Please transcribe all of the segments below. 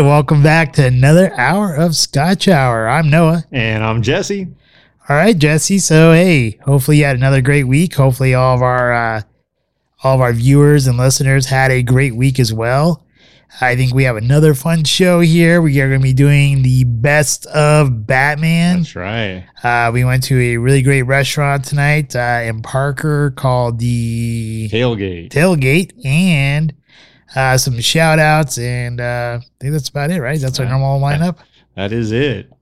All right, all right, all right. Welcome back to another hour of Scotch Hour. I'm Noah. And I'm Jesse. All right, Jesse. So hey, hopefully you had another great week. Hopefully all of our uh, all of our viewers and listeners had a great week as well. I think we have another fun show here. We are going to be doing the best of Batman. That's right. Uh, we went to a really great restaurant tonight uh, in Parker called the Tailgate. Tailgate, and uh, some shout outs. And uh, I think that's about it, right? That's our normal lineup. That is it.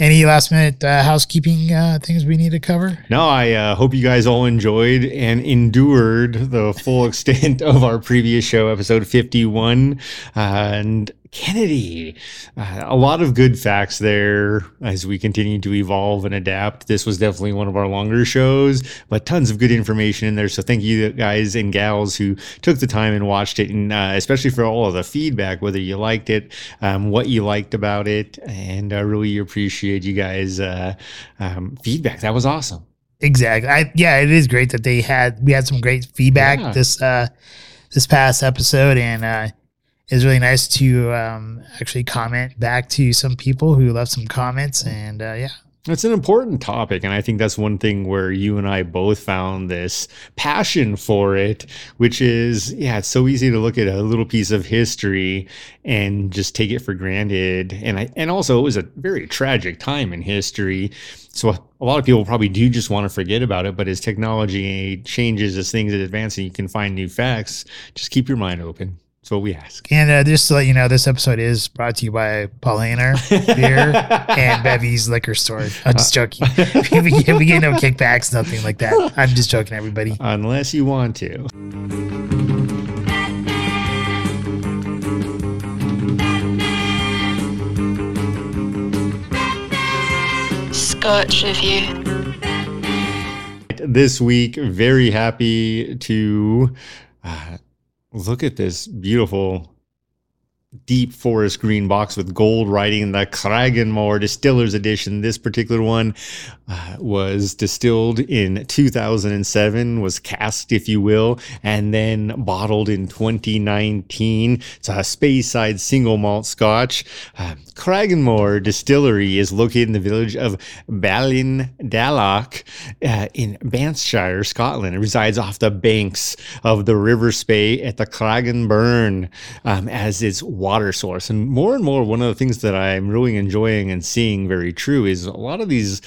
Any last minute uh, housekeeping uh, things we need to cover? No, I uh, hope you guys all enjoyed and endured the full extent of our previous show, episode 51. and Kennedy. Uh, a lot of good facts there as we continue to evolve and adapt. This was definitely one of our longer shows, but tons of good information in there. So thank you guys and gals who took the time and watched it, and uh, especially for all of the feedback, whether you liked it, um, what you liked about it, and I really appreciate you guys' uh, um, feedback. That was awesome. Exactly. I, yeah, it is great that they had we had some great feedback Yeah. this uh this past episode and it's really nice to um actually comment back to some people who left some comments and uh yeah. It's an important topic, and I think that's one thing where you and I both found this passion for it, which is, yeah, it's so easy to look at a little piece of history and just take it for granted. And I, and also it was a very tragic time in history. So a lot of people probably do just want to forget about it, but as technology changes, as things advance and you can find new facts, just keep your mind open. That's what we ask. And uh, just to let you know, this episode is brought to you by Paulina Beer and Bevy's Liquor Store. I'm just joking. we, get, we get no kickbacks, nothing like that. I'm just joking, everybody. Unless you want to. Scotch review. this week. Very happy to uh, look at this beautiful deep forest green box with gold writing, the Cragganmore Distillers Edition. This particular one uh, was distilled in 2007, was cast, if you will, and then bottled in 2019. It's a Speyside single malt scotch. Uh, Cragganmore Distillery is located in the village of Ballindalloch uh, in Banffshire, Scotland. It resides off the banks of the River Spey at the Craggan Burn um, as its water source. And more and more, one of the things that I'm really enjoying and seeing very true is a lot of these.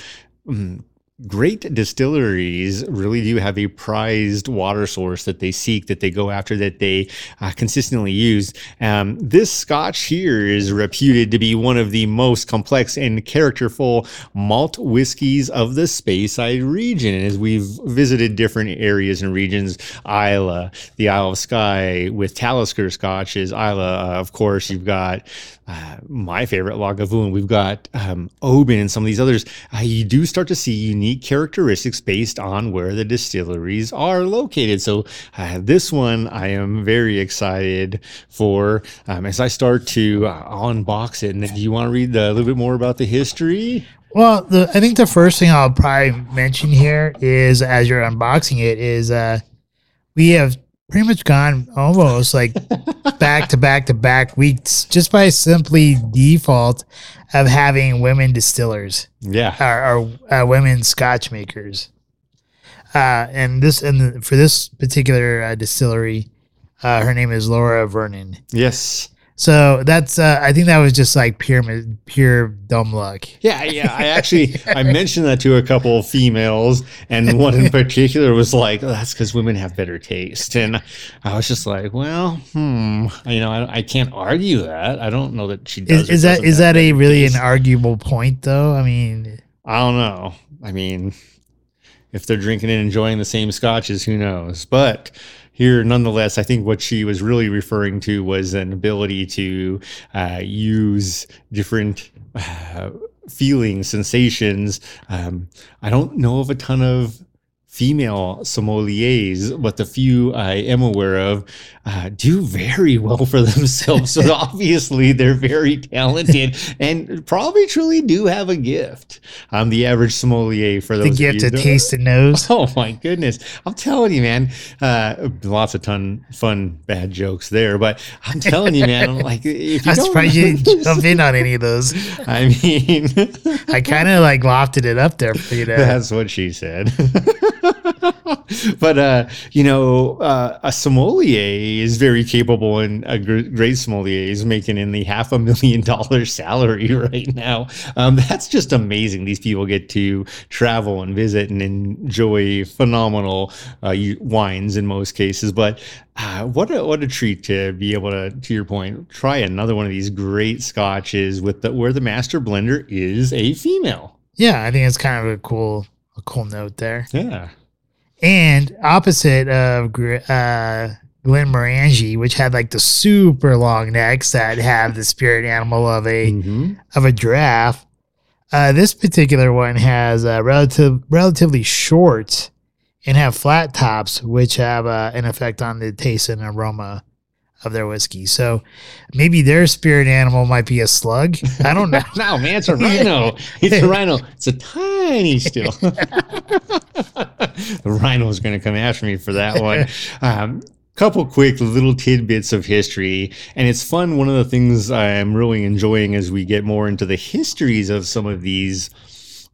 mm, Great distilleries really do have a prized water source that they seek, that they go after, that they uh, consistently use. Um, this scotch here is reputed to be one of the most complex and characterful malt whiskies of the Speyside region. And as we've visited different areas and regions, Islay, the Isle of Skye, with Talisker scotches, Islay, uh, of course, you've got uh, my favorite Lagavulin. We've got um, Oban and some of these others. Uh, you do start to see unique characteristics based on where the distilleries are located. So uh, this one I am very excited for um, as I start to uh, unbox it. And do you want to read the, a little bit more about the history? Well, the, I think the first thing I'll probably mention here is as you're unboxing it is uh we have pretty much gone almost like back to back to back weeks just by simply default of having women distillers Yeah. or, or uh, women scotch makers. Uh, and this and for this particular uh, distillery, uh, her name is Laura Vernon. Yes. So that's uh, I think that was just like pure pure dumb luck. Yeah, yeah. I actually I mentioned that to a couple of females, and one in particular was like, oh, "That's because women have better taste." And I was just like, "Well, hmm, you know, I, I can't argue that. I don't know that she does. Is, is that is that a really an arguable point though? I mean, I don't know. I mean, if they're drinking and enjoying the same scotches, who knows? But here, nonetheless, I think what she was really referring to was an ability to uh, use different uh, feelings, sensations. Um, I don't know of a ton of female sommeliers, but the few I am aware of uh, do very well for themselves. So obviously they're very talented and probably truly do have a gift. I'm the average sommelier for those. The gift of of taste and nose. Oh my goodness. I'm telling you, man. Uh, lots of ton fun bad jokes there, but I'm telling you, man, like if you I'm surprised you didn't jump in on any of those. I mean, I kind of like lofted it up there for you to. that's what she said. but uh, you know, uh, a sommelier is very capable, and a gr- great sommelier is making in the half a million dollar salary right now. Um, that's just amazing. These people get to travel and visit and enjoy phenomenal uh, wines in most cases. But uh, what a what a treat to be able to, to your point, try another one of these great scotches with the where the master blender is a female. Yeah, I think it's kind of a cool, a cool note there. Yeah. And opposite of uh, Glenmorangie, which had like the super long necks that have the spirit animal of a Mhm. of a giraffe. Uh, this particular one has uh, relative relatively short and have flat tops, which have uh, an effect on the taste and aroma of their whiskey. So maybe their spirit animal might be a slug. I don't know. No, man, it's a rhino. It's a rhino. It's a tiny still. the rhino is going to come after me for that one. Um, couple quick little tidbits of history and it's fun one of the things i'm really enjoying as we get more into the histories of some of these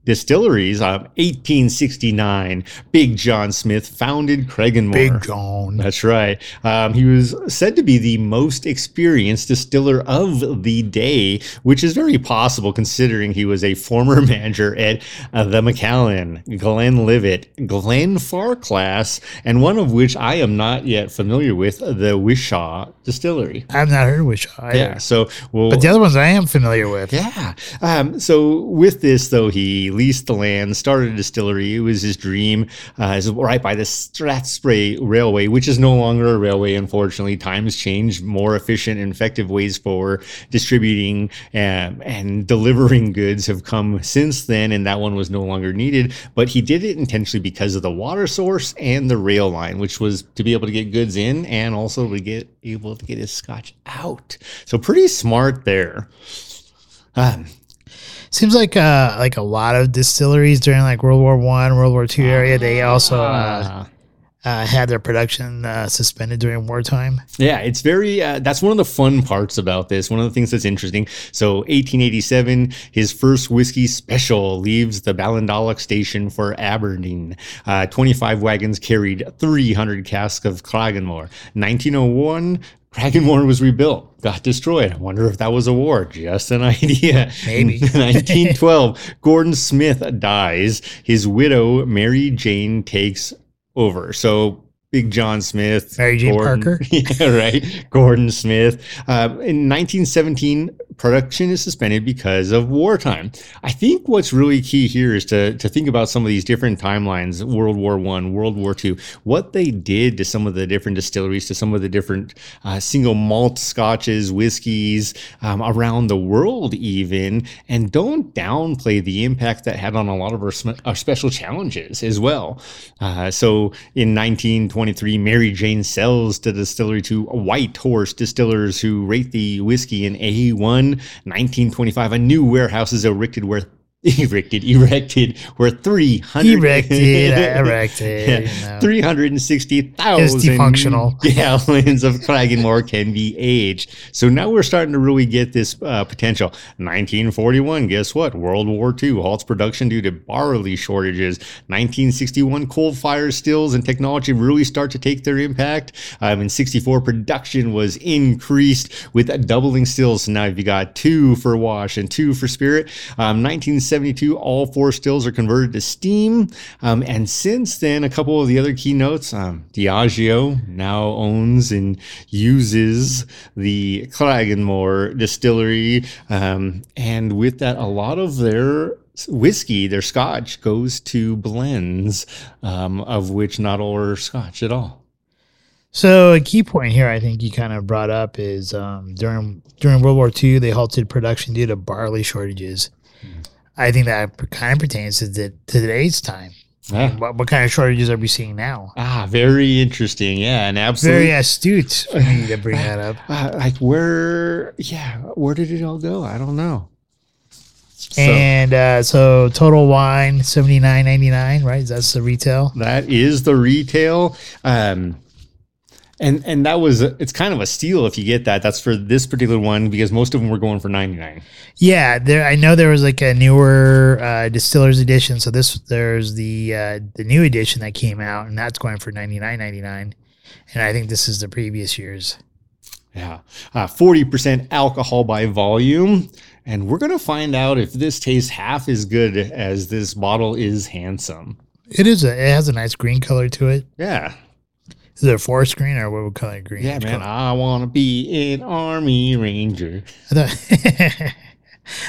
distilleries uh, 1869 big john smith founded Cragganmore Big John. that's right. Um, he was said to be the most experienced distiller of the day, which is very possible considering he was a former manager at uh, the Macallan, Glenlivet, Glenfarclas, and one of which I am not yet familiar with, the Wishaw Distillery. I've not heard of Wish either. Yeah, so we'll. But the other ones I am familiar with. Yeah. Um, so with this, though, he leased the land, started a distillery. It was his dream. Uh, it's right by the Strathspey Railway, which is no longer a railway, unfortunately. Times change. More efficient and effective ways for distributing um, and delivering goods have come since then, and that one was no longer needed. But he did it intentionally because of the water source and the rail line, which was to be able to get goods in and also to get able to get his scotch out. So pretty smart there. Um, Seems like uh like a lot of distilleries during like World War One, World War Two area, they also uh, uh, had their production uh, suspended during wartime. Yeah, it's very. Uh, that's one of the fun parts about this. One of the things that's interesting. So, 1887, his first whiskey special leaves the Ballindalloch station for Aberdeen. Uh, 25 wagons carried 300 casks of Cragganmore. 1901. Cragganmore was rebuilt, got destroyed. I wonder if that was a war. Just an idea. Maybe. 1912, Gordon Smith dies. His widow, Mary Jane, takes over. So Big John Smith, Mary Jane Gordon- Parker? yeah, right. Gordon Smith. Uh, in 1917, production is suspended because of wartime. I think what's really key here is to to think about some of these different timelines: World War One, World War Two, what they did to some of the different distilleries, to some of the different uh, single malt scotches, whiskeys um, around the world, even, and don't downplay the impact that had on a lot of our, sm- our special challenges as well. Uh, so in 1923, Mary Jane sells the distillery to White Horse Distillers, who rate the whiskey an A1. 1925, a new warehouse is erected where erected erected where 300 Erected, erected. you know. 360,000 It's defunctional. gallons of Cragganmore can be aged. So now we're starting to really get this uh, potential. 1941, guess what? World War II halts production due to barley shortages. 1961, coal fire stills and technology really start to take their impact. Um, in 64, production was increased with a doubling stills. So now you've got two for wash and two for spirit. Um, 1972, all four stills are converted to steam. Um, and since then, a couple of the other keynotes, um, Diageo now owns and uses the Cragganmore distillery. Um, and with that, a lot of their whiskey, their scotch, goes to blends, um, of which not all are scotch at all. So a key point here, I think you kind of brought up is um, during during World War II, they halted production due to barley shortages. I think that kind of pertains to, the, to today's time. Yeah. What, what kind of shortages are we seeing now? Ah, very interesting. Yeah, and absolutely. Very astute for me to bring that up. Uh, like where? Yeah, where did it all go? I don't know. So And uh, so total wine seventy nine ninety nine, right? That's the retail. that is the retail. Um, and and that was it's kind of a steal if you get that. That's for this particular one because most of them were going for ninety nine. Yeah, there. I know there was like a newer uh, distillers edition. So this there's the uh, the new edition that came out, and that's going for ninety nine ninety nine. And I think this is the previous year's. Yeah, Uh, forty percent alcohol by volume, and we're gonna find out if this tastes half as good as this bottle is handsome. It is. A, it has a nice green color to it. Yeah, Is it a forest green or what would call it green? yeah, man. I want to be an army ranger. I, thought-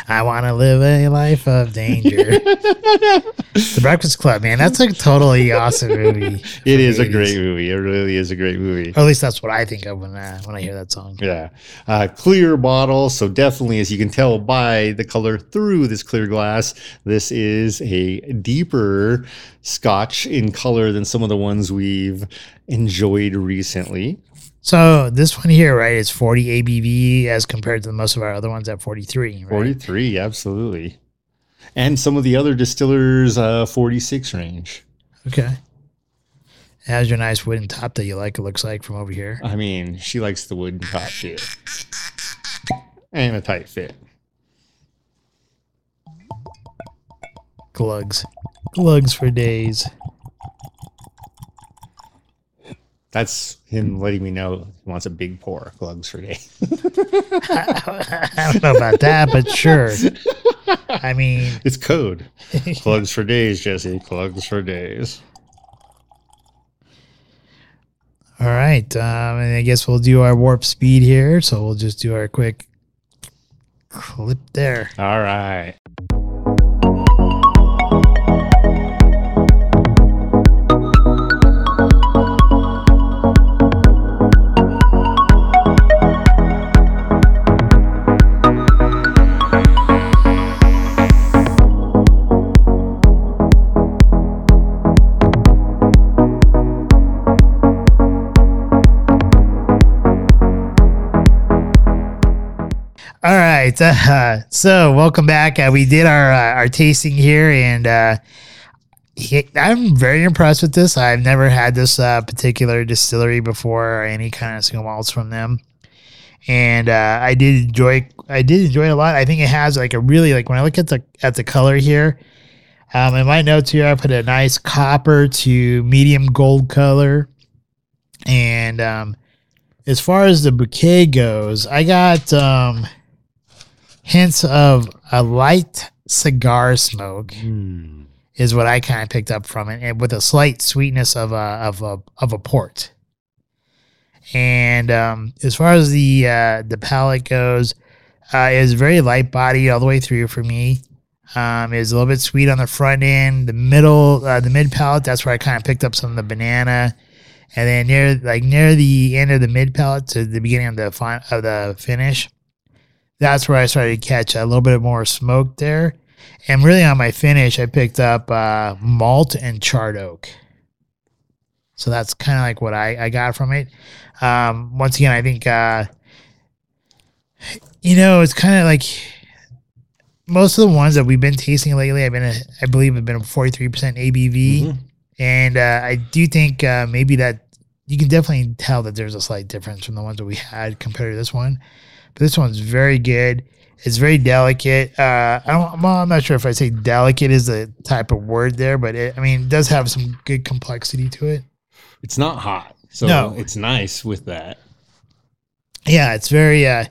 I want to live a life of danger. the Breakfast Club, man, that's a totally awesome movie. It is a 80s. great movie. It really is a great movie. Or at least that's what I think of when uh, when I hear that song. Yeah. Uh, clear bottle. So, definitely, as you can tell by the color through this clear glass, this is a deeper scotch in color than some of the ones we've enjoyed recently. So this one here, right, is 40 ABV as compared to most of our other ones at 43. Right? 43, absolutely. And some of the other distillers, uh, 46 range. Okay. It has your nice wooden top that you like. It looks like from over here. I mean, she likes the wooden top too. And a tight fit. Glugs, glugs for days. That's him letting me know he wants a big pour, of glugs for day. I don't know about that, but sure. I mean, It's code. Plugs for days, Jesse. Plugs for days. all right. Um, and I guess we'll do our warp speed here. So we'll just do our quick clip there. All right. Right. Uh, so welcome back. Uh, we did our uh, our tasting here, and uh, I'm very impressed with this. I've never had this uh, particular distillery before, or any kind of single malts from them, and uh, I did enjoy. I did enjoy it a lot. I think it has like a really like when I look at the at the color here. Um, in my notes here, I put a nice copper to medium gold color, and um, as far as the bouquet goes, I got um, hints of a light cigar smoke is what I kind of picked up from it, and with a slight sweetness of a of a of a port. And um, as far as the uh, the palate goes, uh, is very light body all the way through for me. Um, is a little bit sweet on the front end, the middle, uh, the mid palate. That's where I kind of picked up some of the banana, and then near like near the end of the mid palate to the beginning of the fin- of the finish, that's where I started to catch a little bit more smoke there. And really on my finish, I picked up uh, malt and charred oak. So that's kind of like what I, I got from it. Um, once again, I think, uh, you know, it's kind of like most of the ones that we've been tasting lately, I've been, I believe, have been 43% ABV. Mhm. And uh, I do think uh, maybe that you can definitely tell that there's a slight difference from the ones that we had compared to this one. This one's very good. It's very delicate. Uh, I don't, well, I'm not sure if I say delicate is the type of word there, but it, I mean, it does have some good complexity to it. It's not hot. So No. it's nice with that. Yeah, it's very, uh,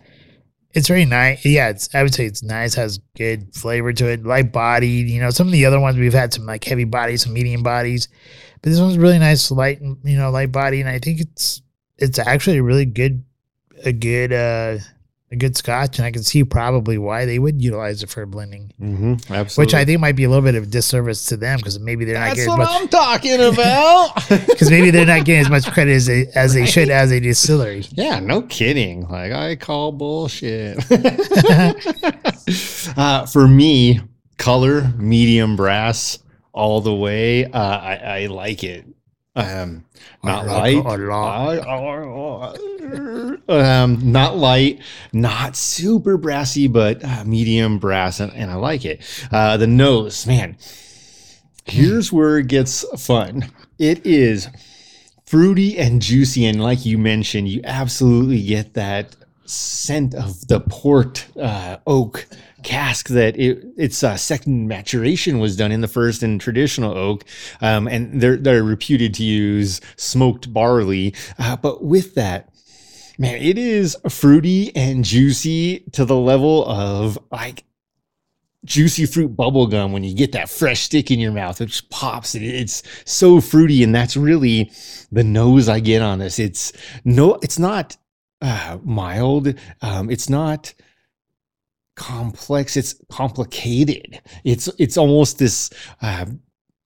it's very nice. Yeah, it's, I would say it's nice, has good flavor to it, light bodied. You know, some of the other ones we've had some like heavy bodies, some medium bodies, but this one's really nice, light, you know, light body. And I think it's, it's actually a really good, a good, uh, a good scotch. And I can see probably why they would utilize it for blending. Mm-hmm. Absolutely. which I think might be a little bit of a disservice to them because maybe they're not That's getting what as much I'm talking about. because maybe they're not getting as much credit as they as they should as a distillery. yeah, no kidding. Like I call bullshit. uh, for me, color, medium brass, all the way. Uh, I, I like it. Um, not light, it a lot. um, not light, not super brassy, but uh, medium brass, and, and I like it. Uh, the nose, man. Here's where it gets fun. It is fruity and juicy, and like you mentioned, you absolutely get that scent of the port uh, oak cask that it, its uh, second maturation was done in the first in traditional oak, um, and they're they're reputed to use smoked barley. Uh, but with that, man, it is fruity and juicy to the level of like juicy fruit bubble gum when you get that fresh stick in your mouth. It just pops. It, it's so fruity, and that's really the nose I get on this. It's no, it's not uh, mild. Um, it's not complex. It's complicated. It's it's almost this uh,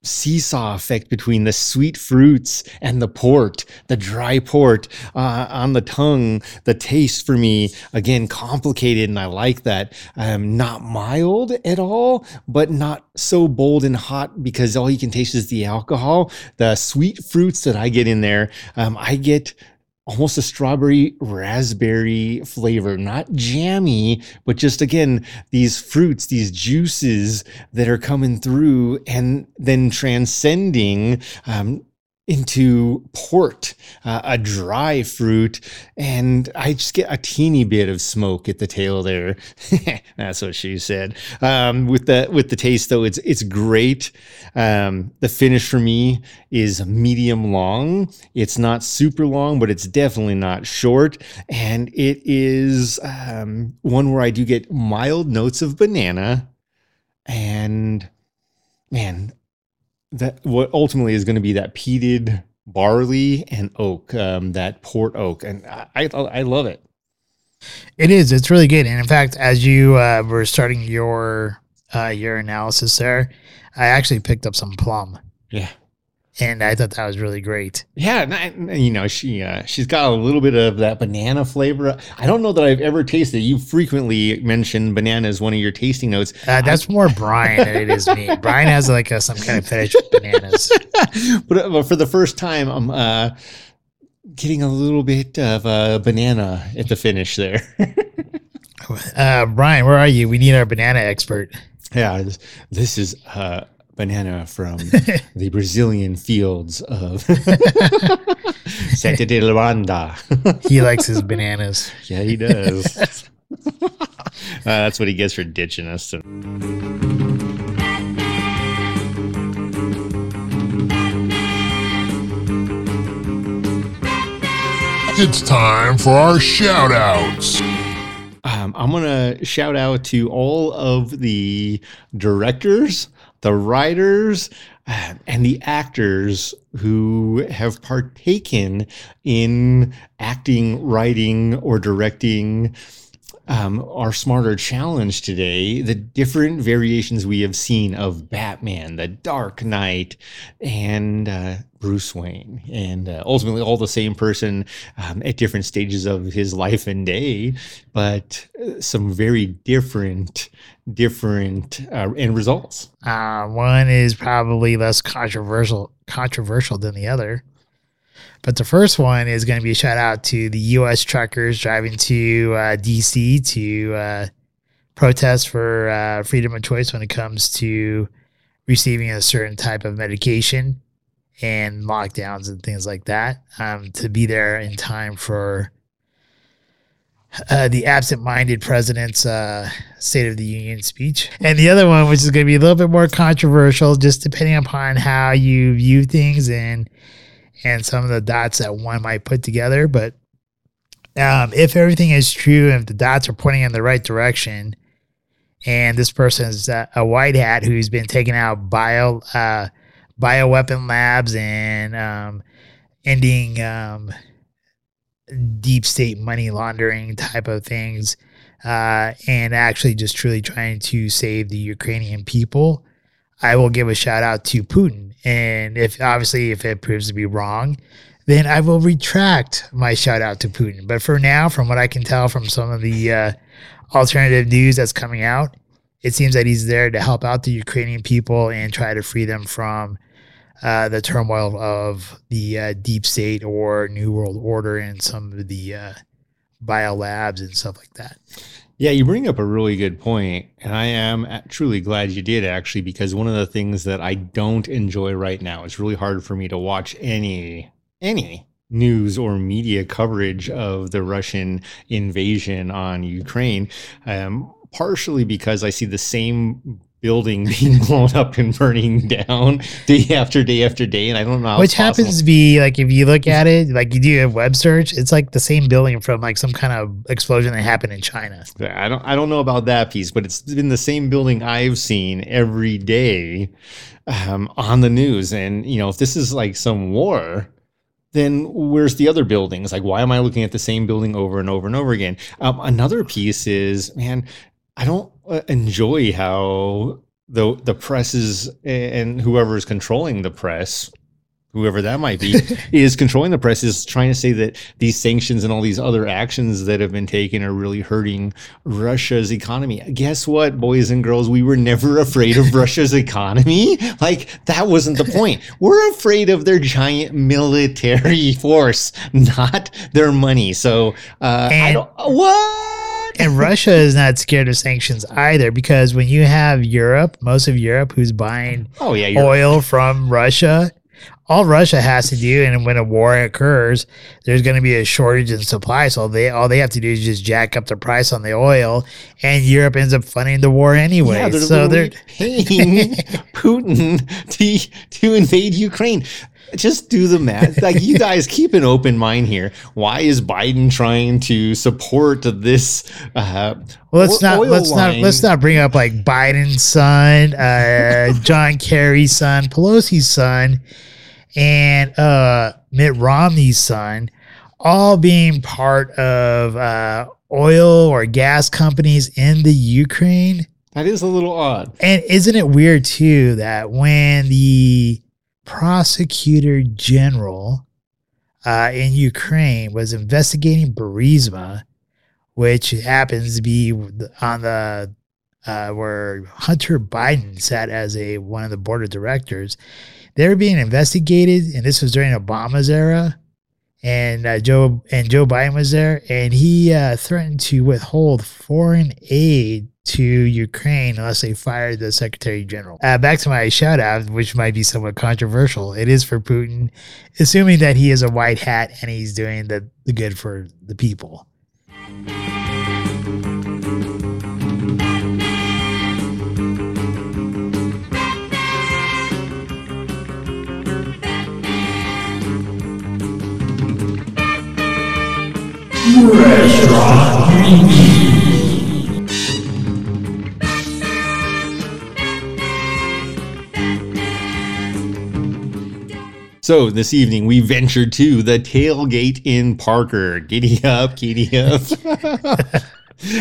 seesaw effect between the sweet fruits and the port, the dry port uh, on the tongue. The taste for me again complicated, and I like that. Um, not mild at all, but not so bold and hot because all you can taste is the alcohol. The sweet fruits that I get in there, um, I get almost a strawberry raspberry flavor, not jammy, but just again, these fruits, these juices that are coming through and then transcending um, into port, uh, a dry fruit, and I just get a teeny bit of smoke at the tail there. That's what she said. Um, with the with the taste though, it's it's great. Um, the finish for me is medium long. It's not super long, but it's definitely not short, and it is um, one where I do get mild notes of banana, and man, that what ultimately is going to be that peated barley and oak, um, that port oak, and I I, I love it. It is. It's really good. And in fact, as you uh, were starting your uh, your analysis there, I actually picked up some plum, Yeah, and I thought that was really great. yeah, and I- you know she uh, she's got a little bit of that banana flavor. I don't know that I've ever tasted. You frequently mention banana as one of your tasting notes, Uh, that's more Brian than it is me. Brian has like a, some kind of fetish with bananas. but, uh, but for the first time, I'm uh, getting a little bit of uh, banana at the finish there. Uh, Brian, where are you? We need our banana expert. Yeah, this, this is uh, banana from the Brazilian fields of Sete de Lavanda. He likes his bananas. yeah, he does. uh, that's what he gets for ditching us. It's time for our shout outs. Um, I'm going to shout out to all of the directors, the writers, uh, and the actors who have partaken in acting, writing, or directing um, our smarter challenge today. The different variations we have seen of batman the dark knight and uh, bruce wayne and uh, ultimately all the same person um, at different stages of his life and day but uh, some very different different uh, end results Uh, one is probably less controversial controversial than the other. But the first one is going to be a shout out to the U.S. truckers driving to uh, D.C. to uh, protest for uh, freedom of choice when it comes to receiving a certain type of medication and lockdowns and things like that. Um, to be there in time for uh, the absent-minded president's uh, State of the Union speech, and the other one, which is going to be a little bit more controversial, just depending upon how you view things and and some of the dots that one might put together. But um, if everything is true, and if the dots are pointing in the right direction, and this person is a white hat who's been taking out bio uh, bioweapon labs and um, ending um, deep state money laundering type of things, uh, and actually just truly trying to save the Ukrainian people, I will give a shout out to Putin. And if obviously if it proves to be wrong, then I will retract my shout out to Putin. But for now, from what I can tell from some of the uh, alternative news that's coming out, it seems that he's there to help out the Ukrainian people and try to free them from uh, the turmoil of the uh, deep state or New World Order and some of the uh, bio labs and stuff like that. Yeah, you bring up a really good point, and I am truly glad you did actually, because one of the things that I don't enjoy right now, it's really hard for me to watch any any news or media coverage of the Russian invasion on Ukraine. Um, partially because I see the same building being blown up and burning down day after day after day, and I don't know how Which it's possible. happens to be like if you look at it, like you do a web search, it's like the same building from like some kind of explosion that happened in China. I don't I don't know about that piece, but it's been the same building I've seen every day um, on the news. And you know, if this is like some war, then where's the other buildings? Like, why am I looking at the same building over and over and over again? Um, another piece is, man, I don't enjoy how the the press is and whoever is controlling the press whoever that might be, is controlling the press, is trying to say that these sanctions and all these other actions that have been taken are really hurting Russia's economy. Guess what, boys and girls? We were never afraid of Russia's economy. Like, that wasn't the point. We're afraid of their giant military force, not their money. So, uh, I don't, what? And Russia is not scared of sanctions either because when you have Europe, most of Europe who's buying Oh, yeah. Oil from Russia, all Russia has to do, and when a war occurs, there's going to be a shortage in supply. So they all they have to do is just jack up the price on the oil, and Europe ends up funding the war anyway. Yeah, they're so they're paying Putin to to invade Ukraine. Just do the math. Like you guys keep an open mind here. Why is Biden trying to support this? Uh, Well, let's not let's not let's not bring up like Biden's son, uh, John Kerry's son, Pelosi's son, and uh, Mitt Romney's son, all being part of uh, oil or gas companies in the Ukraine. That is a little odd. And isn't it weird too that when the prosecutor general uh, in Ukraine was investigating Burisma, which happens to be on the uh, where Hunter Biden sat as a one of the board of directors, they were being investigated, and this was during Obama's era, and uh, Joe and Joe Biden was there, and he uh, threatened to withhold foreign aid to Ukraine unless they fire the Secretary General. Uh, back to my shout out, which might be somewhat controversial. It is for Putin, assuming that he is a white hat and he's doing the, the good for the people. So this evening we ventured to the tailgate in Parker. Giddy up, giddy up.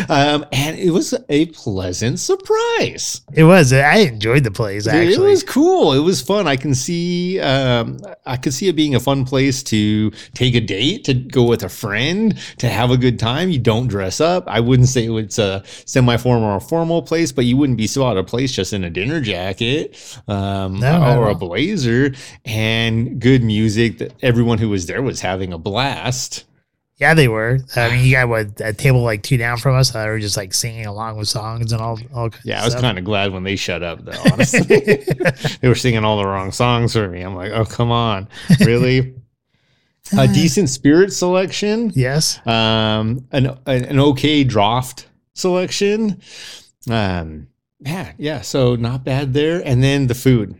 um, and it was a pleasant surprise. It was. I enjoyed the place actually. It was cool. It was fun. I can see um, I could see it being a fun place to take a date, to go with a friend, to have a good time. You don't dress up. I wouldn't say it's a semi-formal or formal place, but you wouldn't be so out of place just in a dinner jacket um, No, or a blazer and good music. That everyone who was there was having a blast. Yeah, they were. I mean, you got what a table like two down from us. That were just like singing along with songs and all. all Yeah, I was kind of glad when they shut up, though. Honestly, they were singing all the wrong songs for me. I'm like, oh come on, really? a decent spirit selection, yes. um, an an okay draft selection, um, yeah, yeah. So not bad there. And then the food.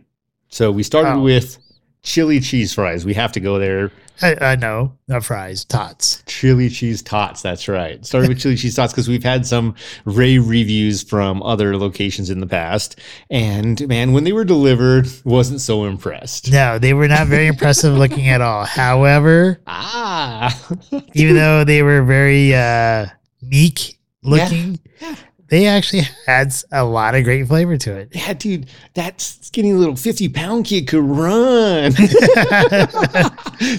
So we started Oh. with chili cheese fries. We have to go there. Uh, uh, no, not fries, tots. Chili cheese tots. That's right. Started with chili cheese tots because we've had some Ray reviews from other locations in the past, and man, when they were delivered, wasn't so impressed. No, they were not very impressive looking at all. However, Ah, even though they were very uh, meek looking, Yeah. They actually adds a lot of great flavor to it. Yeah, dude, that skinny little 50 pound kid could run.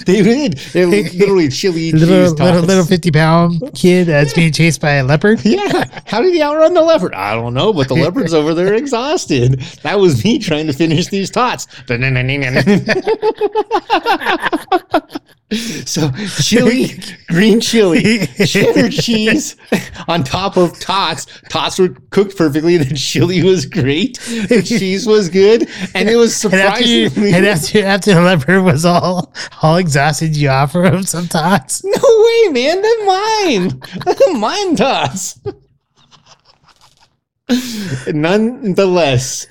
they did. They're literally chili cheese Little, little, little 50 pound kid that's being chased by a leopard. Yeah. How did he outrun the leopard? I don't know, but the leopard's over there exhausted. That was me trying to finish these tots. so chili, green chili, cheddar cheese on top of tots. Tots were cooked perfectly. The chili was great. The cheese was good, and it was And after, you, surprisingly. and after, after the leopard was all all exhausted, you offer him some tots. no way, man! They're mine. They're mine tots. Nonetheless,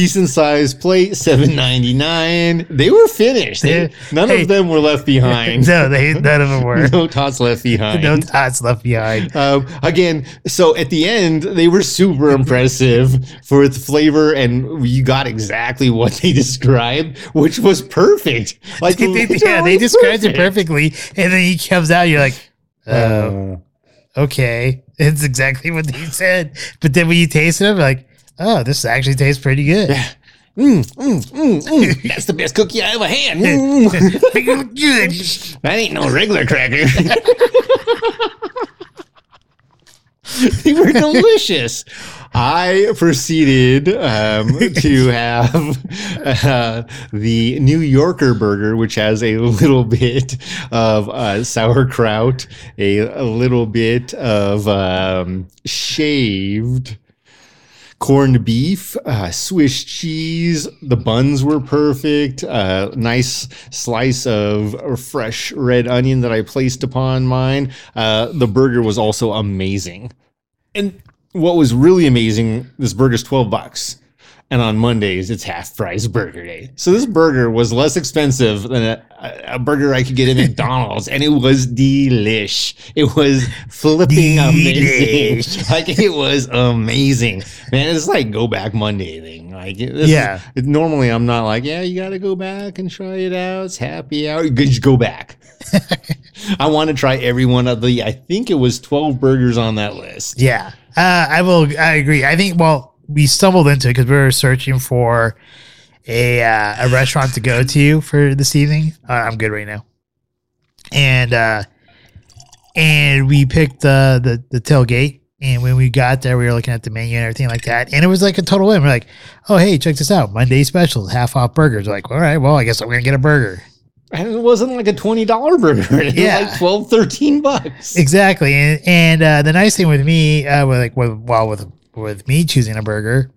decent sized plate, seven ninety nine. They were finished. They- none Hey. of them were left behind. No, they none of them were. no tots left behind. No tots left behind. Um, again, so at the end, they were super impressive for its flavor, and you got exactly what they described, which was perfect. Like, They- they- yeah, they described it perfectly, and then he comes out. You're like, oh, Oh. okay, it's exactly what they said. But then when you taste it, I'm like, oh, this actually tastes pretty good. Mm, mm, mm, mm. That's the best cookie I ever had. Mm. good. that ain't no regular cracker. they were delicious. I proceeded um, to have uh, the New Yorker burger, which has a little bit of uh, sauerkraut, a, a little bit of um, shaved corned beef, uh, Swiss cheese. The buns were perfect. Uh, nice slice of fresh red onion that I placed upon mine. Uh, the burger was also amazing. And what was really amazing, this burger's 12 bucks. And on Mondays, it's half price burger day. So this burger was less expensive than a, a burger I could get at McDonald's. And it was delish. It was flipping amazing. Like it was amazing. Man, it's like go back Monday thing. Like is- Yeah. it- normally I'm not like, yeah, you got to go back and try it out. It's happy hour. You just go back. I want to try every one of the. I think it was 12 burgers on that list. Yeah, uh, I will. I agree. I think. Well, we stumbled into it because we were searching for a uh, a restaurant to go to for this evening. Uh, I'm good right now, and uh, and we picked the the the tailgate. And when we got there, we were looking at the menu and everything like that, and it was like a total win. We're like, "Oh, hey, check this out! Monday specials, half off burgers." We're like, all right, well, I guess I'm gonna get a burger. And it wasn't like a $20 burger. It Yeah. was like 12, 13 bucks. Exactly, and, and uh, the nice thing with me, uh, with like with well with with me choosing a burger,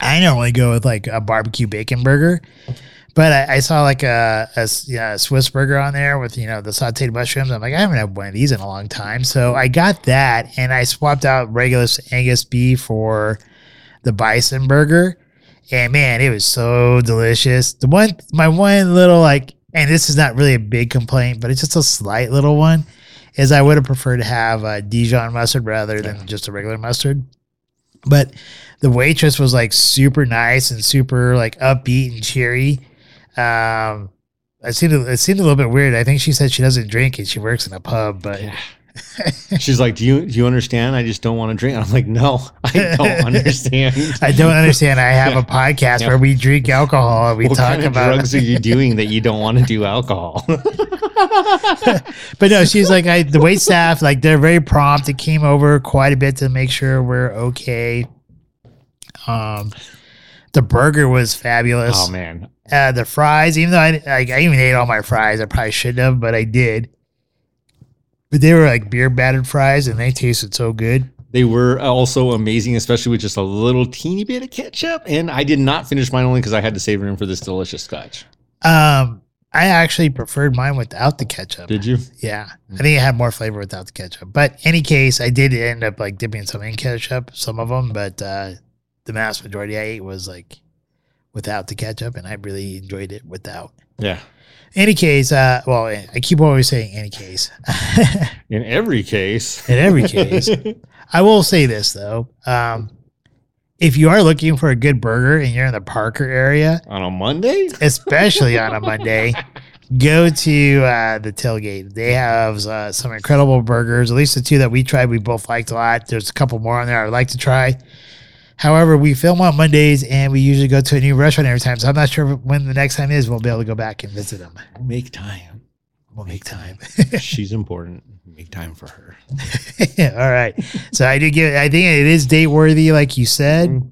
I normally go with like a barbecue bacon burger, but I, I saw like a, a s- yeah, a Swiss burger on there with you know the sautéed mushrooms. I'm like, I haven't had one of these in a long time, so I got that, and I swapped out regular Angus beef for the bison burger, and man, it was so delicious. The one, my one little like, and this is not really a big complaint, but it's just a slight little one is I would have preferred to have a Dijon mustard rather than just a regular mustard. But the waitress was like super nice and super like upbeat and cheery. Um, it seemed it seemed a little bit weird. I think she said she doesn't drink and she works in a pub, but She's like, do you do you understand? I just don't want to drink. I'm like, no, I don't understand. I don't understand. I have a podcast Yeah. where we drink alcohol and we what talk kind of about drugs are you doing that you don't want to do alcohol? but no, she's like, I the wait staff, like they're very prompt. It came over quite a bit to make sure we're okay. Um, the burger was fabulous. oh man, Uh, the fries, even though I like, I even ate all my fries, I probably shouldn't have, but I did. But they were like beer battered fries, and they tasted so good. they were also amazing, especially with just a little teeny bit of ketchup. And I did not finish mine only because I had to save room for this delicious scotch. Um, I actually preferred mine without the ketchup. Did you? Yeah, I think it had more flavor without the ketchup. But any case, I did end up like dipping some in ketchup, some of them, but uh, the mass majority I ate was like without the ketchup, and I really enjoyed it without. Yeah. Any case, uh, well, I keep always saying any case. In every case. In every case, I will say this though: um, if you are looking for a good burger and you're in the Parker area, On a Monday? especially on a Monday, go to uh, the tailgate. They have uh, some incredible burgers. At least the two that we tried, we both liked a lot. There's a couple more on there I'd like to try. However, we film on Mondays and we usually go to a new restaurant every time. So I'm not sure when the next time is. We'll be able to go back and visit them. We'll Make time. We'll make time. She's important. Make time for her. All right. So I did give. I think it is date worthy, like you said.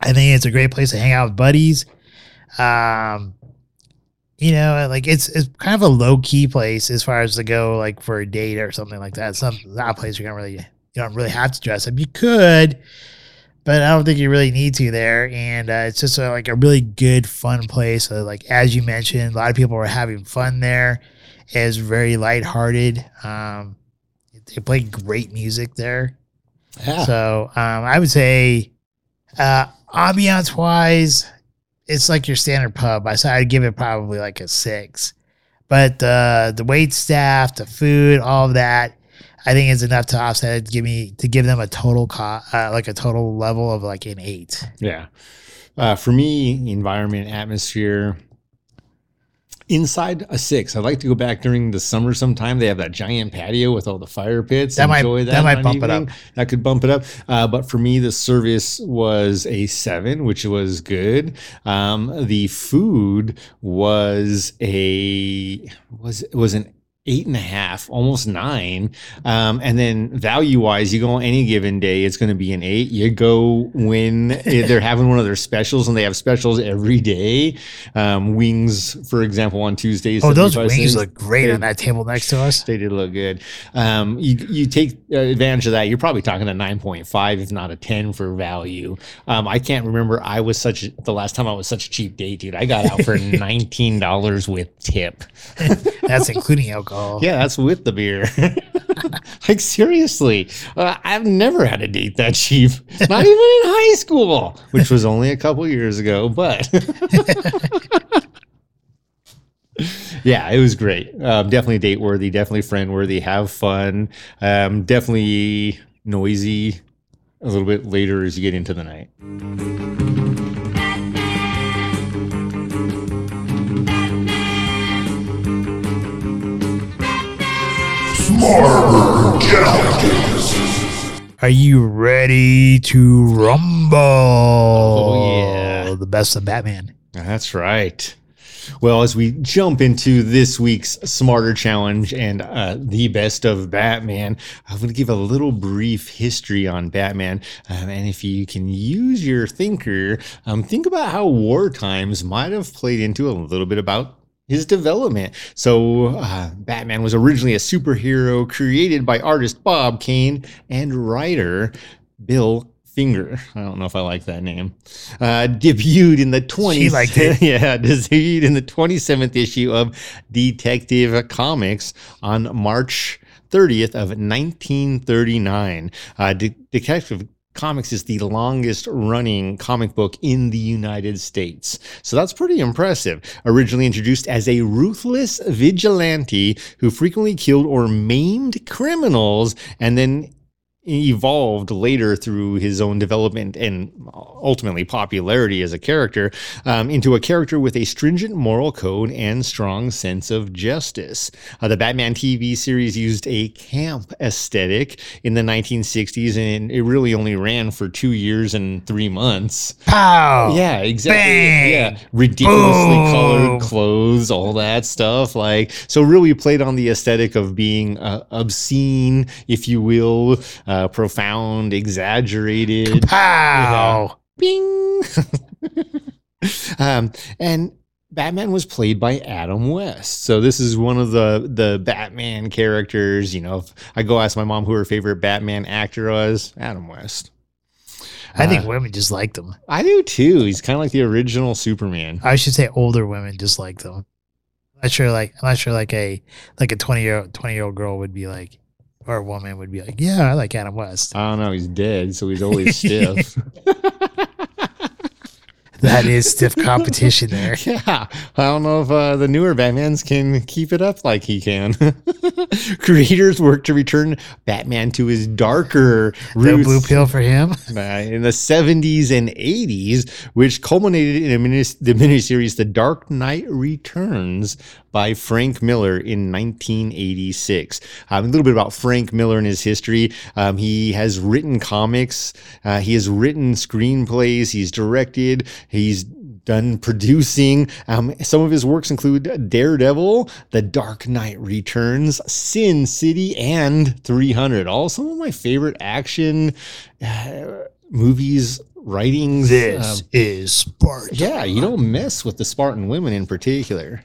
I think it's a great place to hang out with buddies. Um, you know, like it's it's kind of a low key place as far as to go, like for a date or something like that. It's not, not a place you're gonna really you don't really have to dress up. You could, but I don't think you really need to there. And uh, it's just a, like a really good, fun place. So, like as you mentioned, a lot of people were having fun there. It's very lighthearted. Um, they play great music there. Yeah. So um, I would say, uh, ambiance wise, it's like your standard pub. I so I'd give it probably like a six. But uh, the wait staff, the food, all of that, I think it's enough to offset give me to give them a total co- uh, like a total level of like an eight. Yeah. Uh, for me, environment, atmosphere, inside a six. I'd like to go back during the summer sometime. They have that giant patio with all the fire pits. That might- Enjoy that might bump it up. That could bump it up. Uh, but for me, the service was a seven, which was good. Um, the food was a was was an eight and a half, almost nine. Um, and then value wise, you go on any given day, it's going to be an eight. You go when they're having one of their specials, and they have specials every day. Um, wings, for example, on Tuesdays. Oh, those 75 wings cents. look great They- on that table next to us. They did look good. Um, you you take advantage of that. You're probably talking a nine point five, if not a ten, for value. Um, I can't remember. I was such the last time I was such a cheap date, dude. I got out for nineteen dollars with tip. That's including alcohol. Yeah, that's with the beer. like seriously, uh, I've never had a date that cheap. Not even in high school, which was only a couple years ago. But yeah, it was great. Um, definitely date worthy. Definitely friend worthy. Have fun. Um, definitely noisy. A little bit later as you get into the night. Are you ready to rumble? Oh yeah. the best of Batman. That's right. Well, as we jump into this week's Smarter Challenge and uh, the best of Batman, I'm going to give a little brief history on Batman. Um, and if you can use your thinker, um, think about how war times might have played into a little bit about his development. So, uh, Batman was originally a superhero created by artist Bob Kane and writer Bill Finger. I don't know if I like that name. Uh, debuted in the 20s. She liked it. yeah, debuted in the 27th issue of Detective Comics on March 30th of 1939. Uh, De- Detective Comics is the longest running comic book in the United States. So that's pretty impressive. Originally introduced as a ruthless vigilante who frequently killed or maimed criminals and then evolved later through his own development and ultimately popularity as a character um, into a character with a stringent moral code and strong sense of justice. Uh, the Batman TV series used a camp aesthetic in the 1960s, and it really only ran for two years and three months. Pow! Yeah, exactly. Bang! Yeah, ridiculously Boom! colored clothes, all that stuff. Like, so really played on the aesthetic of being uh, obscene, if you will, uh, profound, exaggerated. Pow! Bing. um, and Batman was played by Adam West. So this is one of the the Batman characters. You know, if I go ask my mom who her favorite Batman actor was, Adam West. I think Uh, women just like them. I do too. He's kind of like the original Superman. I should say older women just like them. I'm not sure like I'm not sure like a like a twenty year twenty year old girl would be like or a woman would be like, Yeah, I like Adam West. I don't know. He's dead, so he's always stiff. That is stiff competition there. Yeah, I don't know if uh, the newer Batmans can keep it up like he can. Creators work to return Batman to his darker The roots blue pill for him. in the 70s and 80s, which culminated in a minis- the miniseries The Dark Knight Returns by Frank Miller in 1986. Um, a little bit about Frank Miller and his history. Um, he has written comics, uh, he has written screenplays, he's directed, he's done producing. Um, some of his works include Daredevil, The Dark Knight Returns, Sin City, and 300. All some of my favorite action uh, movies, writings. This um, is Spartan. yeah, you don't mess with the Spartan women in particular.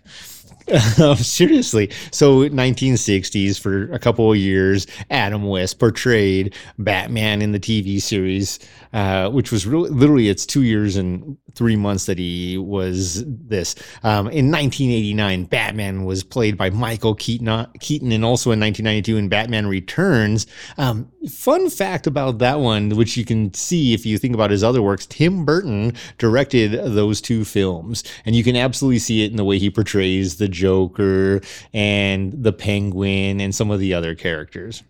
Um, seriously. So 1960s for a couple of years, Adam West portrayed Batman in the TV series, uh, which was really, literally it's two years and three months that he was this. Um, in 1989, Batman was played by Michael Keaton, Keaton, and also in 1992 in Batman Returns. Um, fun fact about that one, which you can see if you think about his other works, Tim Burton directed those two films, and you can absolutely see it in the way he portrays the Joker and the Penguin and some of the other characters.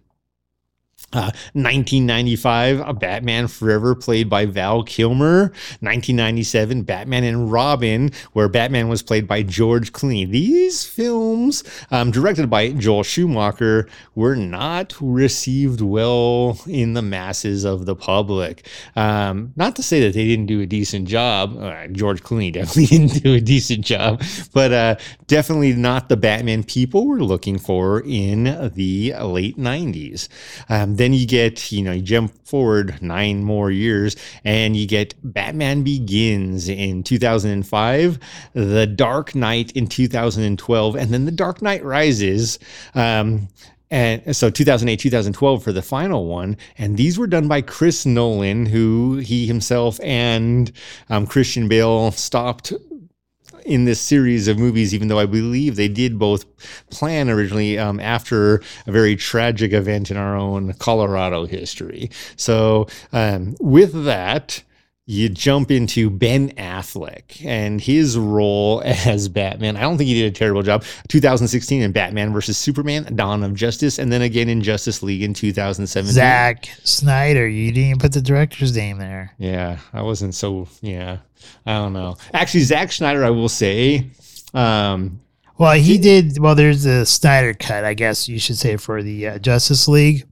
Uh, 1995, a Batman Forever, played by Val Kilmer. 1997, Batman and Robin, where Batman was played by George Clooney. These films, um, directed by Joel Schumacher, were not received well in the masses of the public. Um, not to say that they didn't do a decent job. Uh, George Clooney definitely didn't do a decent job, but uh, definitely not the Batman people were looking for in the late 90s. Um, then you get, you know, you jump forward nine more years and you get Batman Begins in 2005, The Dark Knight in 2012, and then The Dark Knight Rises. Um, and so 2008 2012 for the final one and these were done by chris nolan who he himself and um, christian bale stopped in this series of movies, even though I believe they did both plan originally um, after a very tragic event in our own Colorado history. So, um, with that, you jump into Ben Affleck and his role as Batman. I don't think he did a terrible job. 2016 in Batman versus Superman, Dawn of Justice, and then again in Justice League in 2017. Zack Snyder. You didn't even put the director's name there. Yeah, I wasn't so. Yeah, I don't know. Actually, Zack Snyder, I will say, um, Well, he did. Well, there's the Snyder cut, I guess you should say, for the uh, Justice League,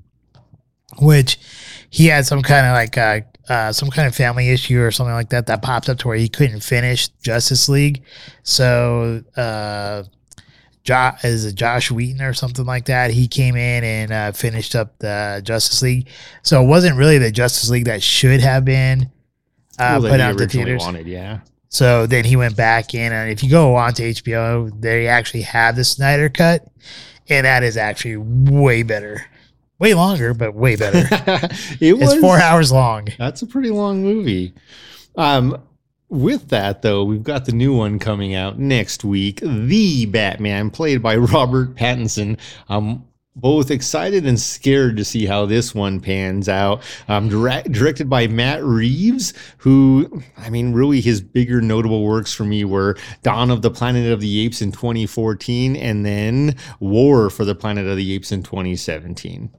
which he had some kind of like uh, uh, some kind of family issue or something like that that popped up to where he couldn't finish Justice League. So, uh, jo- is it Josh Whedon or something like that? He came in and uh, finished up the Justice League. So it wasn't really the Justice League that should have been uh, well, put out to theaters. wanted. Yeah. So then he went back in, and if you go on to HBO, they actually have the Snyder cut, and that is actually way better, way longer, but way better. it was it's four hours long. That's a pretty long movie. Um, with that though, we've got the new one coming out next week, The Batman, played by Robert Pattinson. I'm both excited and scared to see how this one pans out. Um, direct, directed by Matt Reeves, who, I mean, really his bigger notable works for me were Dawn of the Planet of the Apes in 2014 and then War for the Planet of the Apes in 2017.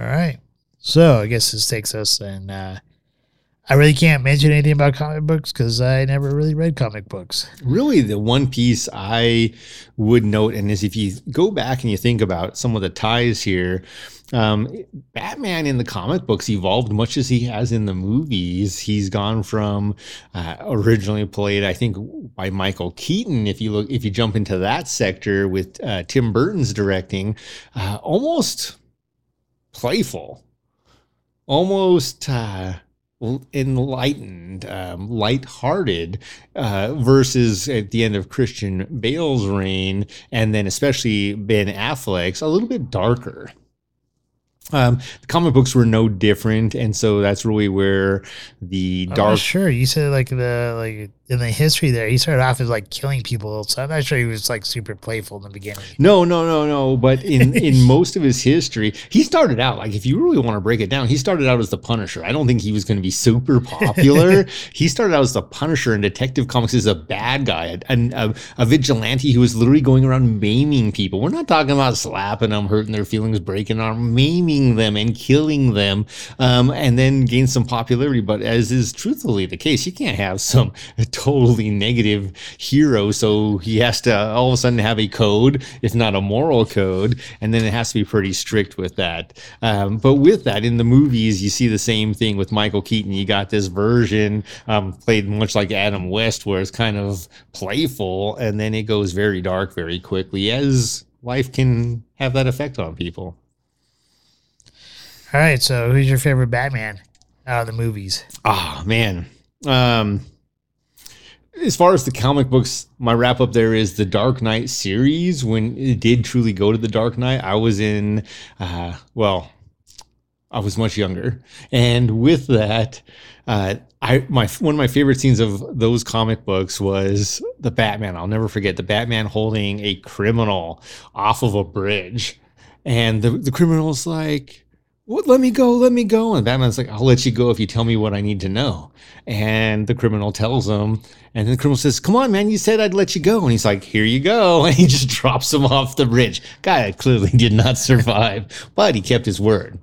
All right. So I guess this takes us, and uh, I really can't mention anything about comic books because I never really read comic books. really the one piece I would note, and is if you go back and you think about some of the ties here, um, Batman in the comic books evolved much as he has in the movies. He's gone from uh, originally played, I think, by Michael Keaton. If you look, if you jump into that sector with uh, Tim Burton's directing, uh, almost playful, almost. Uh, enlightened, um, lighthearted, uh, versus at the end of Christian Bale's reign, and then especially Ben Affleck's, a little bit darker. Um, the comic books were no different, and so that's really where the dark. sure. You said like the like in the history there, he started off as like killing people. So I'm not sure he was like super playful in the beginning. No, no, no, no. But in in most of his history, he started out like if you really want to break it down, he started out as the Punisher. I don't think he was going to be super popular. he started out as the Punisher in Detective Comics as a bad guy, a, a, a vigilante who was literally going around maiming people. We're not talking about slapping them, hurting their feelings, breaking arm, maiming them, and killing them, um, and then gain some popularity. But as is truthfully the case, you can't have some totally negative hero. So he has to all of a sudden have a code, if not a moral code, and then it has to be pretty strict with that. Um, but with that, in the movies, you see the same thing with Michael Keaton. You got this version um, played much like Adam West, where it's kind of playful, and then it goes very dark very quickly, as life can have that effect on people. All right, so who's your favorite Batman out of the movies? Oh man. Um as far as the comic books, my wrap up there is the Dark Knight series. When it did truly go to the Dark Knight, I was in, uh, well, I was much younger, and with that, uh, I my one of my favorite scenes of those comic books was the Batman. I'll never forget the Batman holding a criminal off of a bridge, and the the criminal's like, "What? Let me go! Let me go!" And Batman's like, "I'll let you go if you tell me what I need to know." And the criminal tells him, and then the criminal says, "Come on, man! You said I'd let you go." And he's like, "Here you go!" And he just drops him off the bridge. Guy clearly did not survive, but he kept his word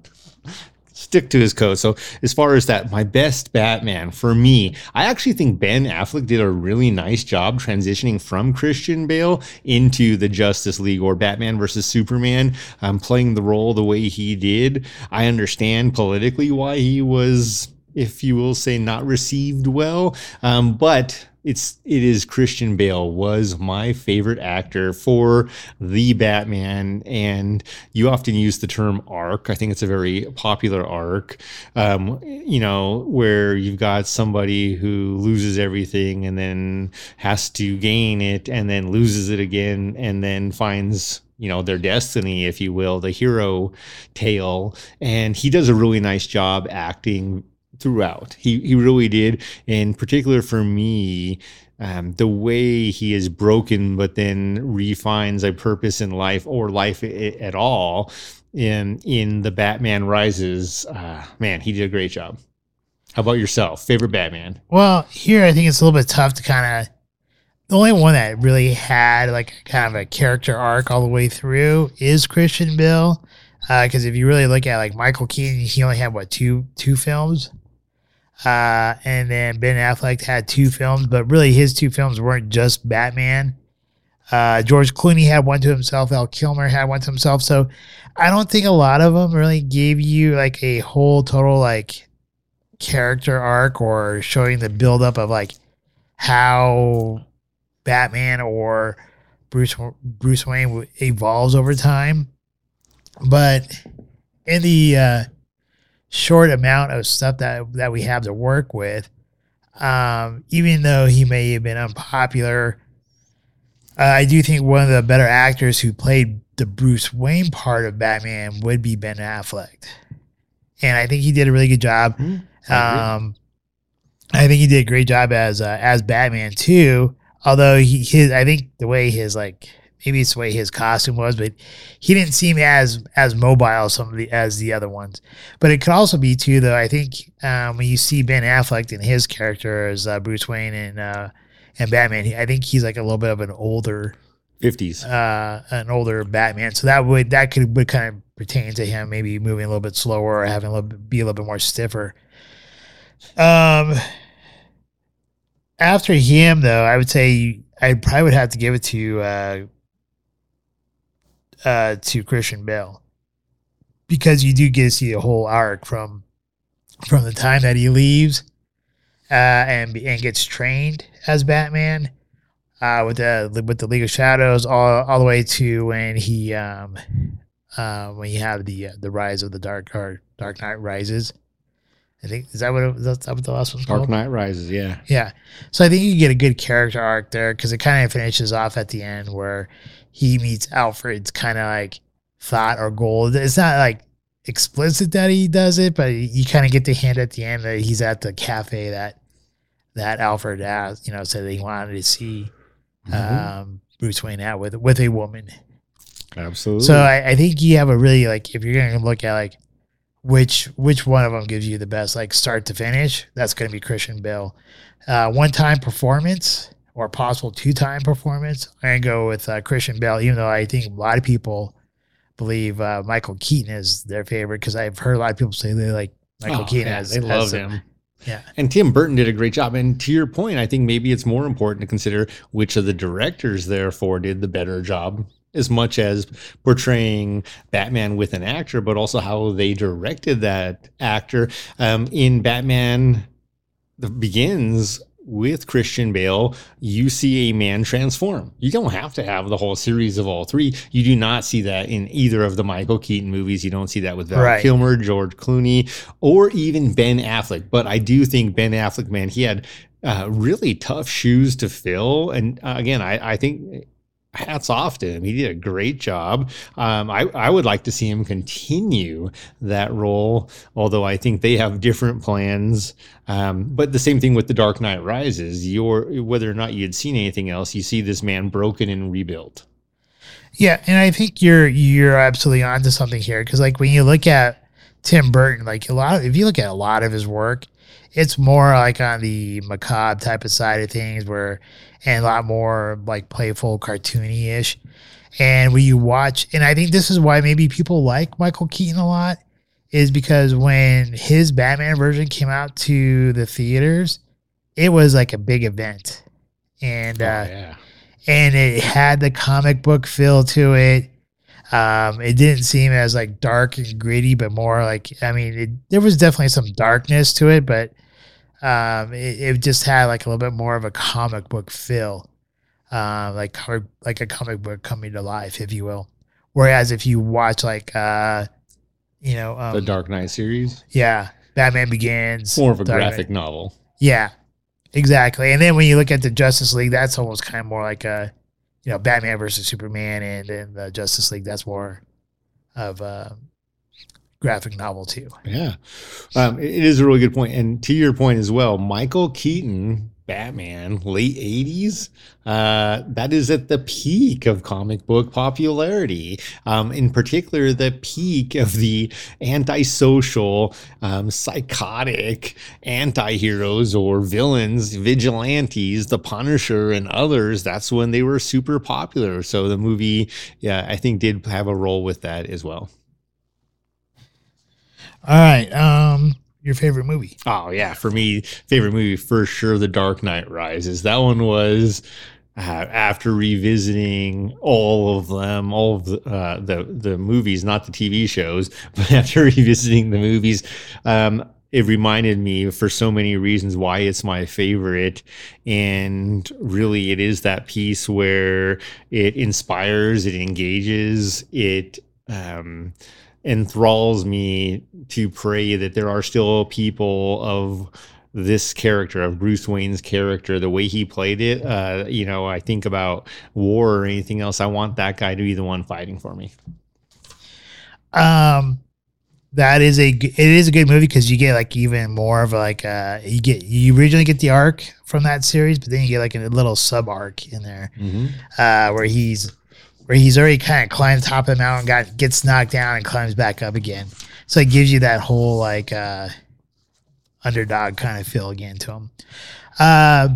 stick to his code. So as far as that, my best Batman for me, I actually think Ben Affleck did a really nice job transitioning from Christian Bale into the Justice League or Batman versus Superman, um, playing the role the way he did. I understand politically why he was, if you will say, not received well, um, but it's it is Christian Bale was my favorite actor for the Batman, and you often use the term arc. I think it's a very popular arc. Um, you know, where you've got somebody who loses everything and then has to gain it, and then loses it again, and then finds you know their destiny if you will the hero tale and he does a really nice job acting throughout. He he really did. In particular for me, um, the way he is broken, but then refines a purpose in life or life I- at all in in the Batman Rises. Uh, man, he did a great job. How about yourself? Favorite Batman? Well, here I think it's a little bit tough to kind of. The only one that really had like kind of a character arc all the way through is Christian Bale, because if you really look at like Michael Keaton, he only had what two two films, uh, and then Ben Affleck had two films, but really his two films weren't just Batman. Uh, George Clooney had one to himself. Val Kilmer had one to himself. So I don't think a lot of them really gave you like a whole total like character arc or showing the buildup of like how Batman or Bruce Bruce Wayne evolves over time. But in the uh, short amount of stuff that that we have to work with, um, even though he may have been unpopular, uh, I do think one of the better actors who played the Bruce Wayne part of Batman would be Ben Affleck, and I think he did a really good job. Hmm, Um, I think he did a great job as uh, as Batman too. Although he his I think the way his like maybe it's the way his costume was, but he didn't seem as as mobile as some of the as the other ones. But it could also be too though. I think um, when you see Ben Affleck in his character as uh, Bruce Wayne and uh, and Batman, he, I think he's like a little bit of an older Fifties. uh, an older Batman. So that would that could would kind of pertain to him maybe moving a little bit slower or having a little bit, be a little bit more stiffer. Um, after him though, I would say I probably would have to give it to uh, uh, to Christian Bale because you do get to see a whole arc from from the time that he leaves uh, and and gets trained as Batman uh, with the with the League of Shadows all, all the way to when he um uh, when you have the uh, the rise of the Dark or Dark Knight Rises. I think is that what it, is that what the last one's Dark called? Knight Rises. Yeah. Yeah. So I think you get a good character arc there because it kind of finishes off at the end where he meets Alfred's kind of like thought or goal. It's not like explicit that he does it, but you kind of get the hint at the end that he's at the cafe that that Alfred asked, you know, said he wanted to see Mhm. um, Bruce Wayne out with with a woman. Absolutely. So I, I think you have a really like if you're gonna look at like which which one of them gives you the best like start to finish, that's gonna be Christian Bale. Uh, one time performance or possible two time performance, I'm gonna go with uh, Christian Bale, even though I think a lot of people believe uh, Michael Keaton is their favorite because I've heard a lot of people say they like Michael Oh, Keaton yeah, as they love him. Yeah. And Tim Burton did a great job. And to your point, I think maybe it's more important to consider which of the directors, therefore, did the better job, as much as portraying Batman with an actor, but also how they directed that actor. Um, in Batman the Begins with Christian Bale, you see a man transform. You don't have to have the whole series of all three. You do not see that in either of the Michael Keaton movies. You don't see that with Val Right. Kilmer, George Clooney, or even Ben Affleck. But I do think Ben Affleck, man, he had uh, really tough shoes to fill. And uh, again, I, I think hats off to him. He did a great job. Um, I, I would like to see him continue that role, although I think they have different plans. Um, but the same thing with The Dark Knight Rises. Your whether or not you had seen anything else, you see this man broken and rebuilt. Yeah, and I think you're you're absolutely onto something here because like when you look at Tim Burton, like a lot of if you look at a lot of his work, it's more like on the macabre type of side of things, where and a lot more like playful, cartoony ish. And when you watch, and I think this is why maybe people like Michael Keaton a lot, is because when his Batman version came out to the theaters, it was like a big event, and uh, oh, yeah. and it had the comic book feel to it. Um, it didn't seem as like dark and gritty, but more like I mean, it, there was definitely some darkness to it, but um, it, it just had like a little bit more of a comic book feel, uh, like comic, like a comic book coming to life, if you will. Whereas if you watch like uh, you know, um, The Dark Knight series, yeah, Batman Begins, more of a Dark graphic novel. yeah, exactly. And then when you look at the Justice League, that's almost kind of more like a, you know, Batman versus Superman, and then the Justice League, that's more of a graphic novel too. Yeah, um, it is a really good point. And to your point as well, Michael Keaton, Batman, late '80s. Uh, that is at the peak of comic book popularity. Um, in particular, the peak of the antisocial, um, psychotic anti-heroes or villains, vigilantes, the Punisher, and others. That's when they were super popular. So the movie, yeah, I think did have a role with that as well. All right, um, your favorite movie? Oh yeah, for me, favorite movie for sure, The Dark Knight Rises. That one was uh, after revisiting all of them, all of the, uh, the the movies, not the TV shows, but after revisiting the movies, um, it reminded me for so many reasons why it's my favorite. And really, it is that piece where it inspires, it engages, it. Um, enthralls me to pray that there are still people of this character of Bruce Wayne's character, the way he played it. Uh, you know, I think about war or anything else. I want that guy to be the one fighting for me. Um, that is a it is a good movie because you get like even more of like uh you get you originally get the arc from that series, but then you get like a little sub arc in there. uh, where he's where he's already kind of climbed the top of the mountain, got gets knocked down, and climbs back up again. So it gives you that whole like uh, underdog kind of feel again to him. Uh,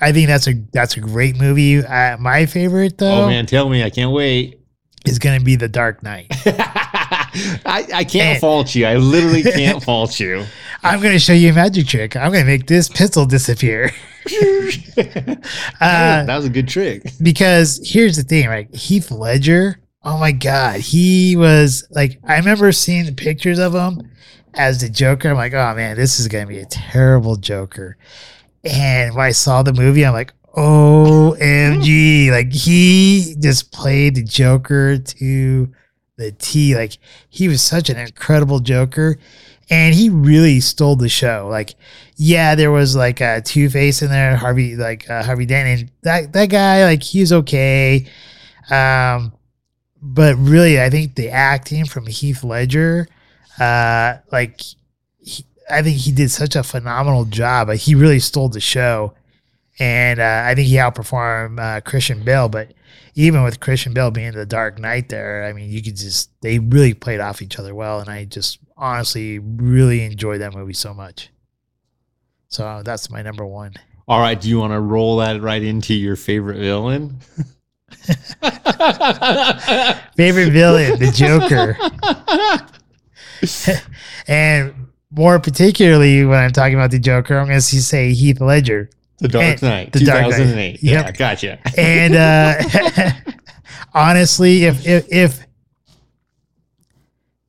I think that's a that's a great movie. Uh, my favorite though Oh man, tell me, I can't wait. is going to be The Dark Knight. I, I can't And- fault you. I literally can't fault you. I'm going to show you a magic trick. I'm going to make this pistol disappear. Uh, that was a good trick. because here's the thing, right? Heath Ledger, oh my god, he was like I remember seeing the pictures of him as the Joker. I'm like, oh man, this is gonna be a terrible Joker. And when I saw the movie, I'm like, OMG. like he just played the Joker to the T. Like he was such an incredible Joker. And he really stole the show. Like, yeah, there was like a Two Face in there, Harvey, like uh, Harvey Dent, and that that guy, like, he's okay. Um, but really, I think the acting from Heath Ledger, uh, like, he, I think he did such a phenomenal job. Like, he really stole the show, and uh, I think he outperformed uh, Christian Bale. But even with Christian Bale being the Dark Knight, there, I mean, you could just they really played off each other well, and I just honestly really enjoyed that movie so much. So that's my number one. All right, do you want to roll that right into your favorite villain? Favorite villain, the Joker. and more particularly when I'm talking about the Joker, I'm going to say Heath Ledger. The Dark And- Knight, The Dark Knight. 2008. Yeah, Yep. gotcha. And uh, honestly, if, if if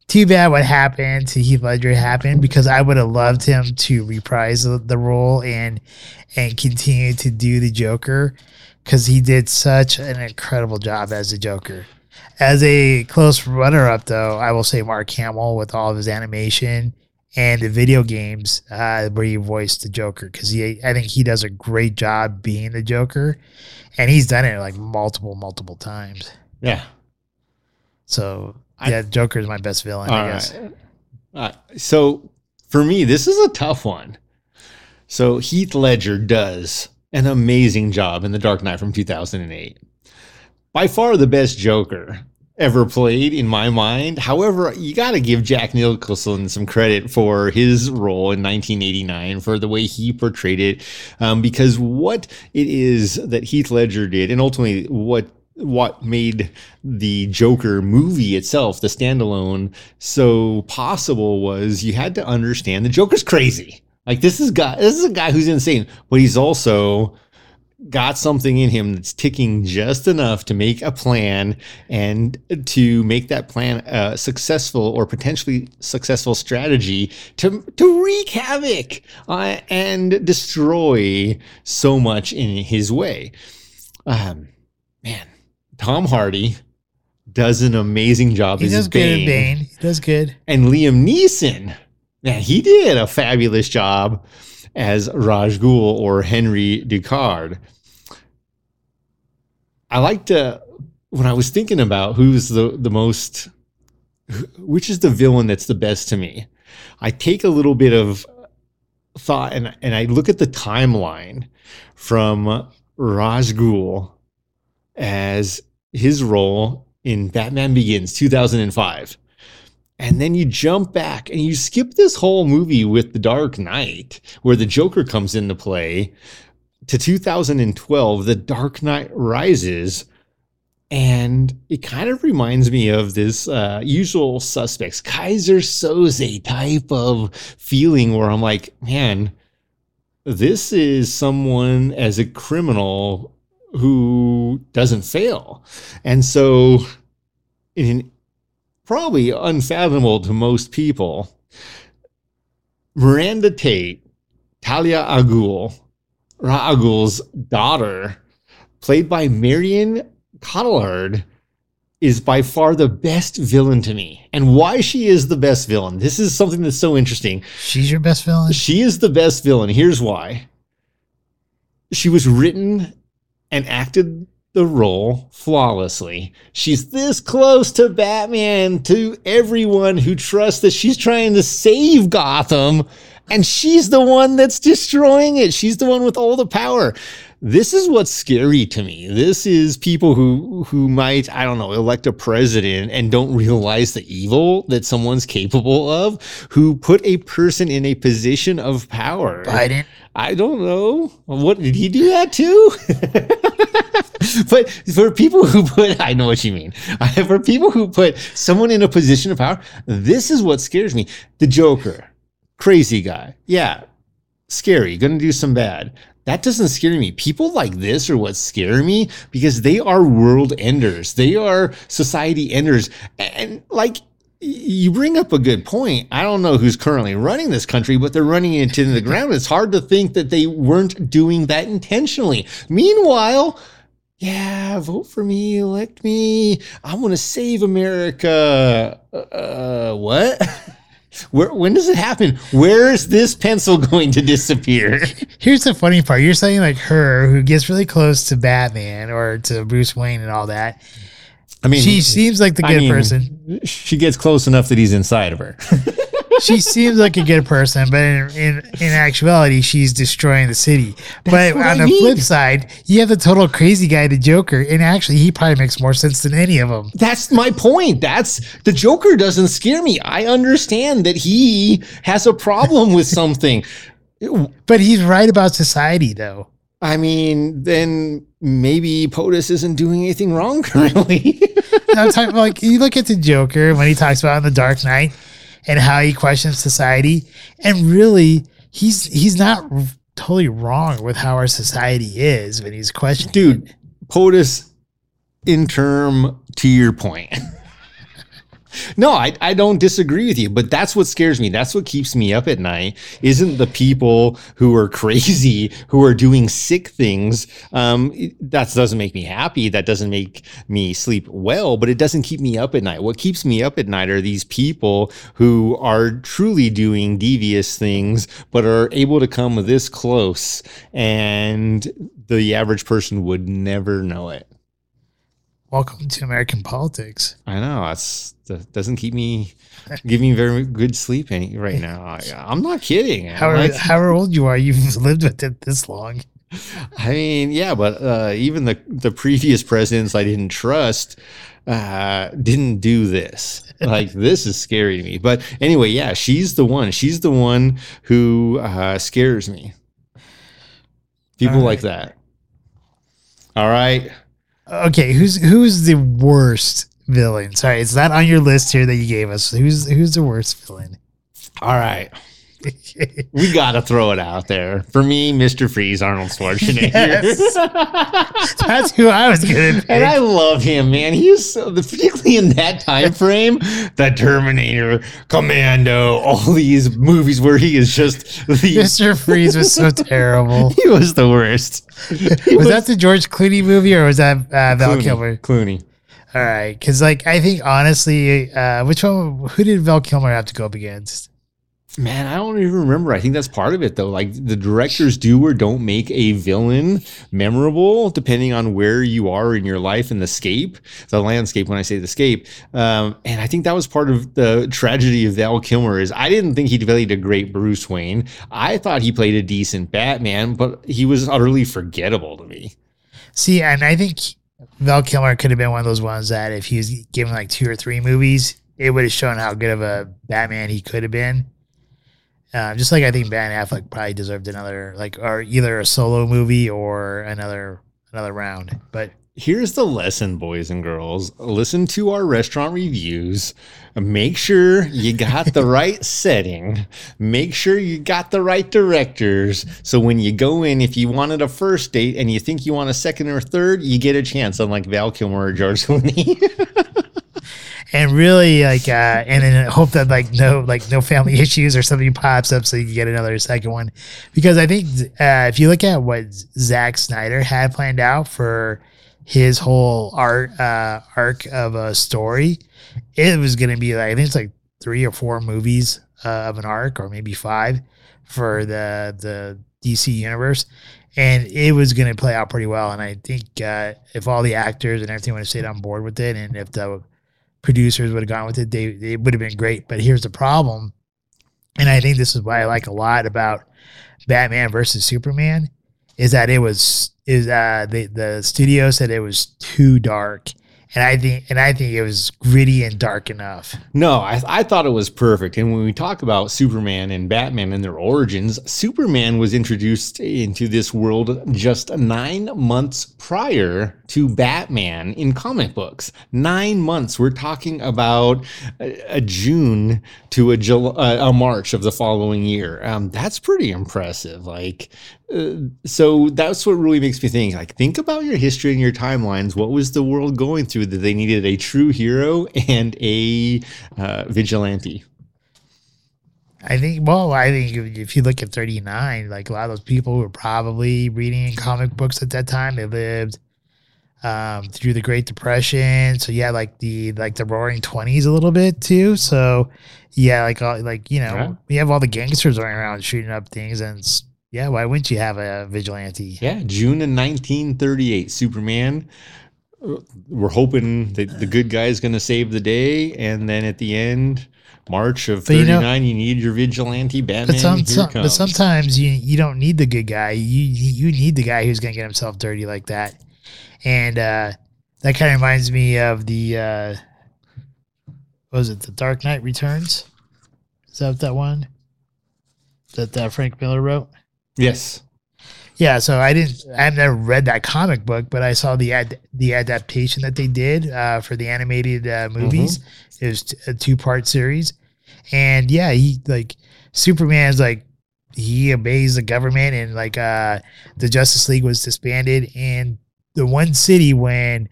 too bad what happened to Heath Ledger happened because I would have loved him to reprise the, the role and and continue to do the Joker because he did such an incredible job as the Joker. As a close runner up, though, I will say Mark Hamill with all of his animation and the video games uh, where he voiced the Joker because he, I think he does a great job being the Joker, and he's done it like multiple, multiple times. Yeah. So I- yeah, Joker is my best villain, I guess. right. Uh, so for me, this is a tough one. So Heath Ledger does an amazing job in The Dark Knight from 2008. By far the best Joker ever played in my mind. However, you got to give Jack Nicholson some credit for his role in 1989 for the way he portrayed it, um, because what it is that Heath Ledger did, and ultimately what what made the Joker movie itself, the standalone, so possible was you had to understand the Joker's crazy. Like this is guy, this is a guy who's insane, but he's also got something in him that's ticking just enough to make a plan and to make that plan a successful or potentially successful strategy to to wreak havoc uh, and destroy so much in his way. Um, man, Tom Hardy does an amazing job He as does good Bane in Bane. He does good. and Liam Neeson, man, he did a fabulous job as Ra's Ghul or Henry Ducard. I like to uh, when I was thinking about who's the the most, which is the villain that's the best to me. I take a little bit of thought and and I look at the timeline from Ra's Ghul as his role in Batman Begins 2005. And then you jump back and you skip this whole movie with The Dark Knight, where the Joker comes into play, to 2012, The Dark Knight Rises. And it kind of reminds me of this uh, usual suspects, Keyser Söze type of feeling where I'm like, man, this is someone as a criminal who doesn't fail. And so, in probably unfathomable to most people, Miranda Tate, Talia al Ghul, Ra's al Ghul's daughter, played by Marion Cotillard, is by far the best villain to me. And why she is the best villain, this is something that's so interesting. She's your best villain. She is the best villain. Here's why. She was written and acted the role flawlessly. She's this close to Batman, to everyone who trusts that she's trying to save Gotham, and she's the one that's destroying it. She's the one with all the power. This is what's scary to me. This is people who who might, I don't know, elect a president and don't realize the evil that someone's capable of, who put a person in a position of power. Biden. I don't know. What did he do that too? but for people who put, I know what you mean. For people who put someone in a position of power, this is what scares me. The Joker, crazy guy. Yeah, scary, gonna do some bad. That doesn't scare me. People like this are what scare me because they are world enders. They are society enders. And like, you bring up a good point. I don't know who's currently running this country, but they're running it into the ground. It's hard to think that they weren't doing that intentionally. Meanwhile, yeah, vote for me, elect me. I want to save America. Uh, what? Where, when does it happen? Where is this pencil going to disappear? Here's the funny part. You're saying like her who gets really close to Batman or to Bruce Wayne and all that. I mean, She seems like the I good mean, person. She gets close enough that he's inside of her. she seems like a good person, but in, in, in actuality, she's destroying the city. but on I the flip side, you have the total crazy guy, the Joker, and actually, he probably makes more sense than any of them. That's my point. That's the Joker doesn't scare me. I understand that he has a problem with something. But he's right about society, though. I mean, then maybe POTUS isn't doing anything wrong currently. Like you look at the Joker when he talks about in the Dark Knight and how he questions society, and really, he's he's not totally wrong with how our society is when he's questioning. Dude, it. POTUS, in term to your point. No, I, I don't disagree with you, but that's what scares me. That's what keeps me up at night. Isn't the people who are crazy, who are doing sick things. Um, that doesn't make me happy. That doesn't make me sleep well, but it doesn't keep me up at night. What keeps me up at night are these people who are truly doing devious things, but are able to come this close, and the average person would never know it. Welcome to American politics. I know that's that doesn't keep me give me very good sleep any, right now. I, I'm not kidding. However, Like, however old you are, you've lived with it this long. I mean, yeah, but uh, even the the previous presidents I didn't trust uh, didn't do this. Like this is scary to me. But anyway, yeah, she's the one. She's the one who uh, scares me. People All like that. All right. Okay, who's who's the worst villain? Sorry, it's not on your list here that you gave us. Who's who's the worst villain? All right. We got to throw it out there. For me, Mr. Freeze, Arnold Schwarzenegger. Yes. That's who I was gonna pick. And I love him, man. He's so, particularly in that time frame, the Terminator, Commando, all these movies where he is just the, Mr. Freeze was so terrible. he was the worst. He Was that the George Clooney movie or was that uh, Val Clooney, Kilmer? Clooney. All right, because like I think honestly, uh, which one? Who did Val Kilmer have to go up against? Man, I don't even remember. I think that's part of it, though. Like the directors do or don't make a villain memorable, depending on where you are in your life and the scape, the landscape. When I say the scape, um, and I think that was part of the tragedy of Val Kilmer. Is I didn't think he played a great Bruce Wayne. I thought he played a decent Batman, but he was utterly forgettable to me. See, and I think Val Kilmer could have been one of those ones that if he was given like two or three movies, it would have shown how good of a Batman he could have been. Uh, just like I think Ben Affleck probably deserved another, like, or either a solo movie or another another round. But Here's the lesson, boys and girls. Listen to our restaurant reviews. Make sure you got the right setting. Make sure you got the right directors. So when you go in, if you wanted a first date and you think you want a second or third, you get a chance, unlike Val Kilmer or George Clooney. And really like uh and then hope that like no like no family issues or something pops up so you can get another second one. Because i think uh if you look at what Zack snyder had planned out for his whole art uh arc of a story it was gonna be like i think it's like three or four movies uh, of an arc or maybe five for the the dc universe. And it was going to play out pretty well. And i think uh if all the actors and everything would have stayed on board with it and if the producers would have gone with it, they it would have been great. But here's the problem, and I think this is why I like a lot about Batman versus Superman, is that it was is uh the the studio said it was too dark, and I think and I think it was gritty and dark enough. No, I, I thought it was perfect. And when we talk about Superman and Batman and their origins, Superman was introduced into this world just nine months prior to Batman in comic books. Nine months. We're talking about a, a June to a, Jul- uh, a March of the following year. Um, that's pretty impressive. Like, uh, so that's what really makes me think. Like, think about your history and your timelines. What was the world going through that they needed a true hero and a uh, vigilante? I think well, I think if, you look at 39, like a lot of those people were probably reading comic books at that time. They lived um, through the Great Depression, so yeah, like the like the Roaring Twenties a little bit too. So yeah, like all, like you know, Yeah. we have all the gangsters running around shooting up things, and yeah, why wouldn't you have a vigilante? Yeah, June of 1938, Superman we're hoping that the good guy is going to save the day, and then at the end, March of But you know- you, need your vigilante Batman. But some, some but sometimes you you don't need the good guy. You you need the guy who's gonna get himself dirty like that. And uh that kind of reminds me of the uh what was it, the Dark Knight Returns? Is that that one? That uh, Frank Miller wrote? Yes, Yeah, so I didn't. I've never read that comic book, but I saw the ad, the adaptation that they did uh, for the animated uh, movies. It was t- a two part series, and yeah, he like Superman's like he obeys the government, and like uh, the Justice League was disbanded, and the one city when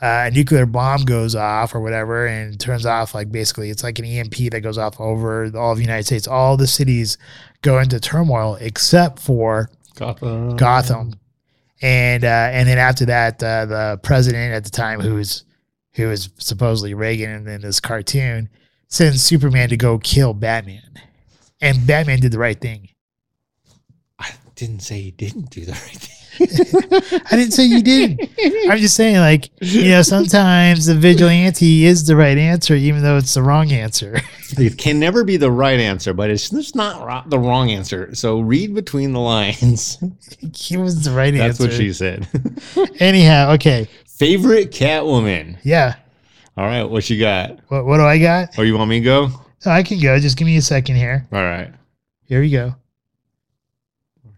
uh, a nuclear bomb goes off or whatever and turns off like basically it's like an EMP that goes off over all of the United States. All the cities go into turmoil except for Gotham. Gotham, and uh, and then after that, uh, the president at the time, who was who was supposedly Reagan in this cartoon, sends Superman to go kill Batman, and Batman did the right thing. I didn't say he didn't do the right thing. I didn't say you didn't. I'm just saying, like you know, sometimes the vigilante is the right answer, even though it's the wrong answer. It can never be the right answer, but it's just not ro- the wrong answer. So read between the lines. he was the right That's answer. what she said. Anyhow, okay, Favorite Catwoman. yeah. All right, what you got? What what do I got? Or you want me to go? Oh, I can go. Just give me a second here. All right. Here we go.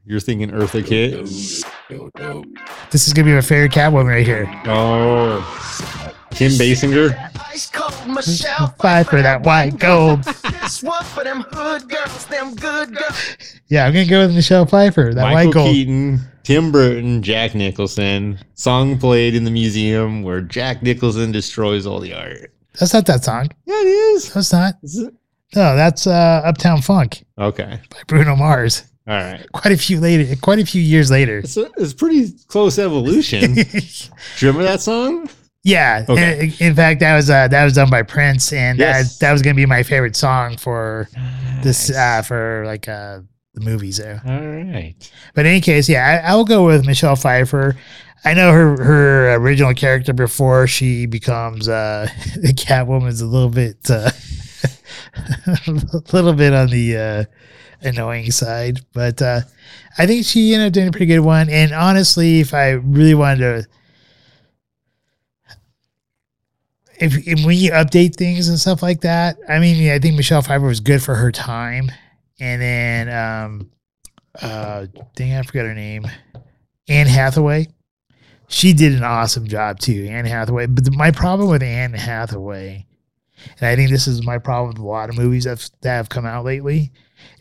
You're thinking Eartha Kitt? This is gonna be my favorite Catwoman right here. Oh. Kim Basinger? Ice Michelle Fight for that white gold. For them hood girls, them good girls. Yeah, I'm gonna go with Michelle Pfeiffer. That Michael white gold. Keaton, Tim Burton, Jack Nicholson. Song played in the museum where Jack Nicholson destroys all the art. That's not that song. Yeah, it is. That's not. Is it? No, that's uh, Uptown Funk Okay. by Bruno Mars. All right. Quite a few later. Quite a few years later. It's, a, it's pretty close evolution. Do you remember that song? yeah. Okay. In, in fact, that was uh, that was done by Prince, and Yes. that that was gonna be my favorite song for this uh, for like uh, the movies there. All right. But in any case, yeah, I, I'll go with Michelle Pfeiffer. I know her her original character before she becomes uh, the Catwoman is a little bit uh, a little bit on the uh, annoying side, but uh, I think she ended up doing a pretty good one. And honestly, if I really wanted to. If, if you update things and stuff like that, I mean, I think Michelle Pfeiffer was good for her time, and then um, uh dang I forgot her name. Anne Hathaway. She did an awesome job too, Anne Hathaway. But the, my problem with Anne Hathaway, and I think this is my problem with a lot of movies that have come out lately,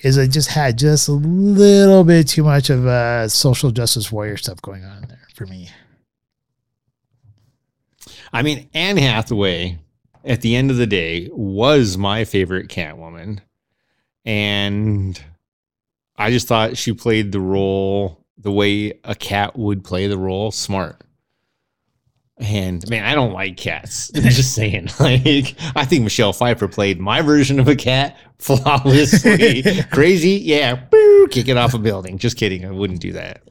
is I just had just a little bit too much of uh, social justice warrior stuff going on there for me. I mean, Anne Hathaway, at the end of the day, was my favorite Catwoman. And I just thought she played the role the way a cat would play the role smart. And man, I don't like cats. I'm just saying. Like, I think Michelle Pfeiffer played my version of a cat flawlessly. Crazy, yeah. Boo, kick it off a building. Just kidding. I wouldn't do that.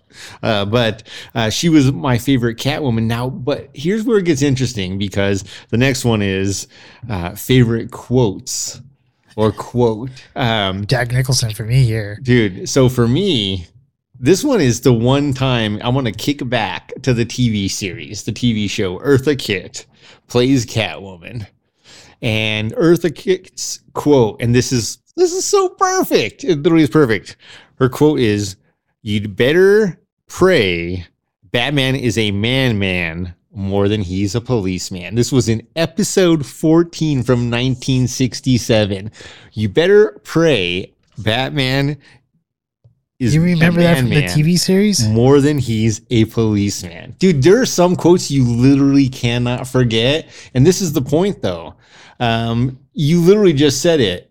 Uh, but uh, she was my favorite Catwoman. Now, but here's where it gets interesting because the next one is uh, favorite quotes or quote. Um, Jack Nicholson for me here. dude, so for me, this one is the one time I want to kick back to the TV series, the TV show. Eartha Kitt plays Catwoman, and Eartha Kitt's quote, and this is this is so perfect. It literally is perfect. Her quote is, "You'd better pray Batman is a man, man." More than he's a policeman. This was in episode 14 from 1967. You better pray Batman is You remember that from the TV series? more than he's a policeman. Dude, there are some quotes you literally cannot forget. And this is the point, though. Um, you literally just said it.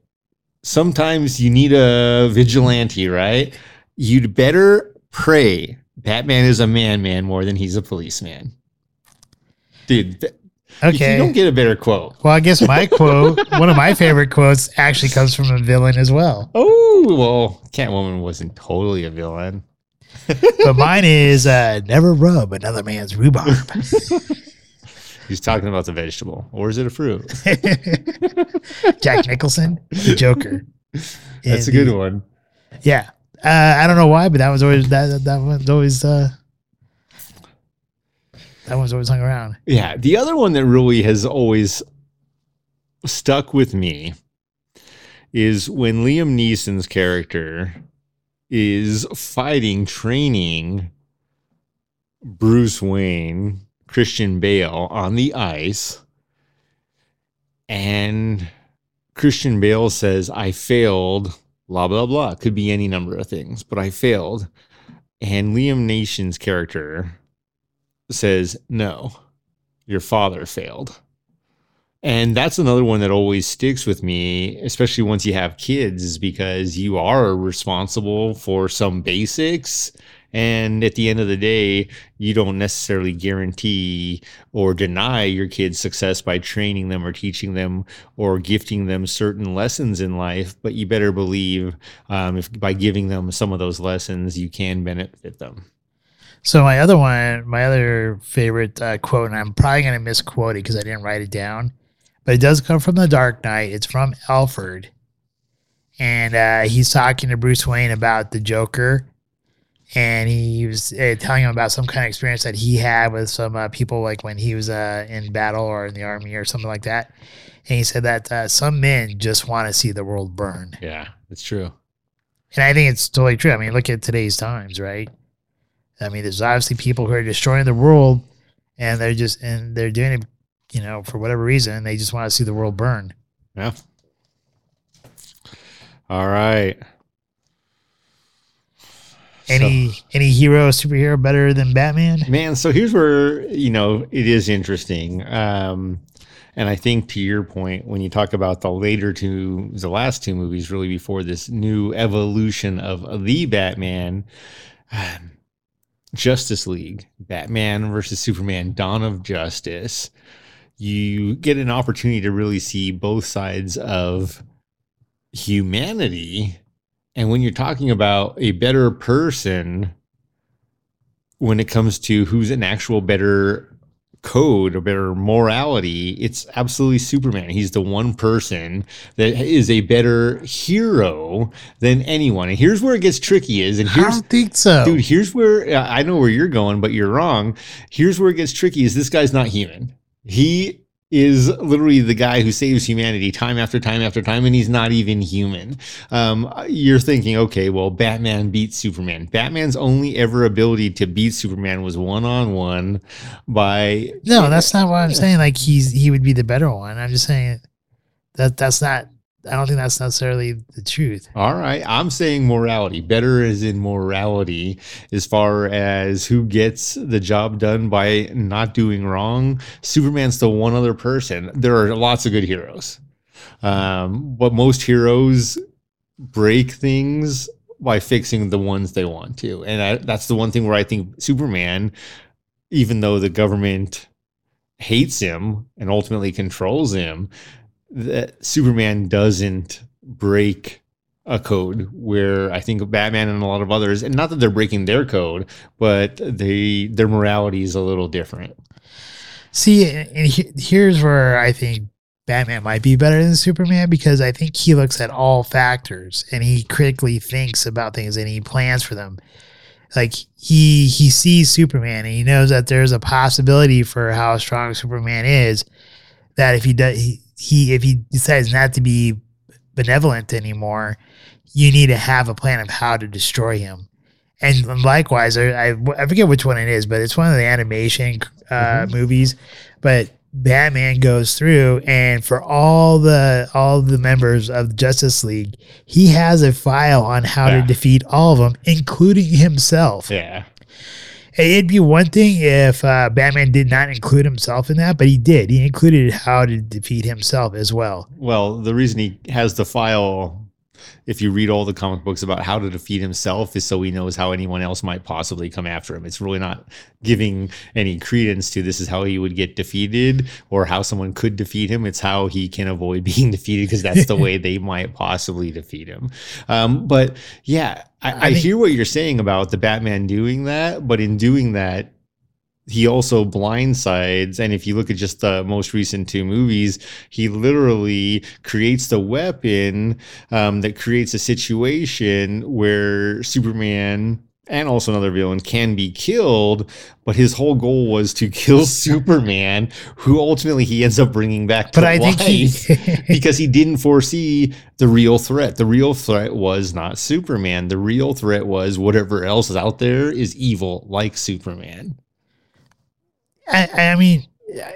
Sometimes you need a vigilante, right? You'd better pray Batman is a man, man, more than he's a policeman. Dude, th- you don't get a better quote. Well, I guess my quote, one of my favorite quotes, actually comes from a villain as well. Oh, well, Catwoman wasn't totally a villain. But mine is uh, never rub another man's rhubarb. He's talking about the vegetable, or is it a fruit? Jack Nicholson, the Joker. That's a good the- one. Yeah. Uh, I don't know why, but that was always that that one's always uh that one's always hung around. Yeah, the other one that really has always stuck with me is when Liam Neeson's character is fighting, training Bruce Wayne, Christian Bale on the ice, and Christian Bale says, I failed, blah, blah, blah. Could be any number of things, but I failed. And Liam Neeson's character says, No, your father failed. And that's another one that always sticks with me, especially once you have kids, because you are responsible for some basics. And at the end of the day, you don't necessarily guarantee or deny your kids success by training them or teaching them or gifting them certain lessons in life. But you better believe um, if by giving them some of those lessons, you can benefit them. So my other one, my other favorite uh, quote, and I'm probably gonna misquote it because I didn't write it down, but it does come from the Dark Knight. It's from Alfred, and uh, he's talking to Bruce Wayne about the Joker, and he was uh, telling him about some kind of experience that he had with some uh, people, like when he was uh, in battle or in the army or something like that. And he said that uh, some men just want to see the world burn, Yeah, it's true. and I think it's totally true. I mean, look at today's times, right? I mean, there's obviously people who are destroying the world, and they're just and they're doing it, you know, for whatever reason. They just want to see the world burn. Yeah. All right. Any any hero, superhero better than Batman? Man, so here's where, you know, it is interesting. Um, and I think to your point, when you talk about the later two, the last two movies, really before this new evolution of the Batman, um, Justice League, Batman versus Superman, Dawn of Justice, you get an opportunity to really see both sides of humanity. And when you're talking about a better person, when it comes to who's an actual better code or better morality, it's absolutely Superman. He's the one person that is a better hero than anyone. And here's where it gets tricky is, and I here's don't think so. dude, here's where I know where you're going, but you're wrong. Here's where it gets tricky is this guy's not human. He is literally the guy who saves humanity time after time after time, and he's not even human. Um, you're thinking, okay, well, Batman beats Superman. Batman's only ever ability to beat Superman was one on one by no, that's not what I'm saying. Like he's he would be the better one. I'm just saying that that's not. I don't think that's necessarily the truth. All right. I'm saying morality. Better is in morality as far as who gets the job done by not doing wrong. Superman's the one other person. There are lots of good heroes. Um, but most heroes break things by fixing the ones they want to. And I, that's the one thing where I think Superman, even though the government hates him and ultimately controls him, that Superman doesn't break a code where I think Batman and a lot of others, and not that they're breaking their code, but they their morality is a little different. See, and he- here's where I think Batman might be better than Superman because I think he looks at all factors and he critically thinks about things and he plans for them. Like he he sees Superman and he knows that there's a possibility for how strong Superman is. That if he does he, he if he decides not to be benevolent anymore, you need to have a plan of how to destroy him. And likewise, I, I, forget which one it is, but it's one of the animation uh, movies. But Batman goes through, and for all the all the members of Justice League, he has a file on how Yeah. to defeat all of them, including himself. Yeah. It'd be one thing if uh, Batman did not include himself in that, but he did. He included how to defeat himself as well. Well, the reason he has the file, if you read all the comic books about how to defeat himself, is so he knows how anyone else might possibly come after him. It's really not giving any credence to this is how he would get defeated or how someone could defeat him. It's how he can avoid being defeated because that's the way they might possibly defeat him. Um, but yeah, I, I, I think- hear what you're saying about the Batman doing that, but in doing that, he also blindsides and if you look at just the most recent two movies he literally creates the weapon um, that creates a situation where superman and also another villain can be killed but his whole goal was to kill superman who ultimately he ends up bringing back to But I think he, because he didn't foresee the real threat. The real threat was not Superman. The real threat was whatever else is out there is evil, like Superman. I, I mean,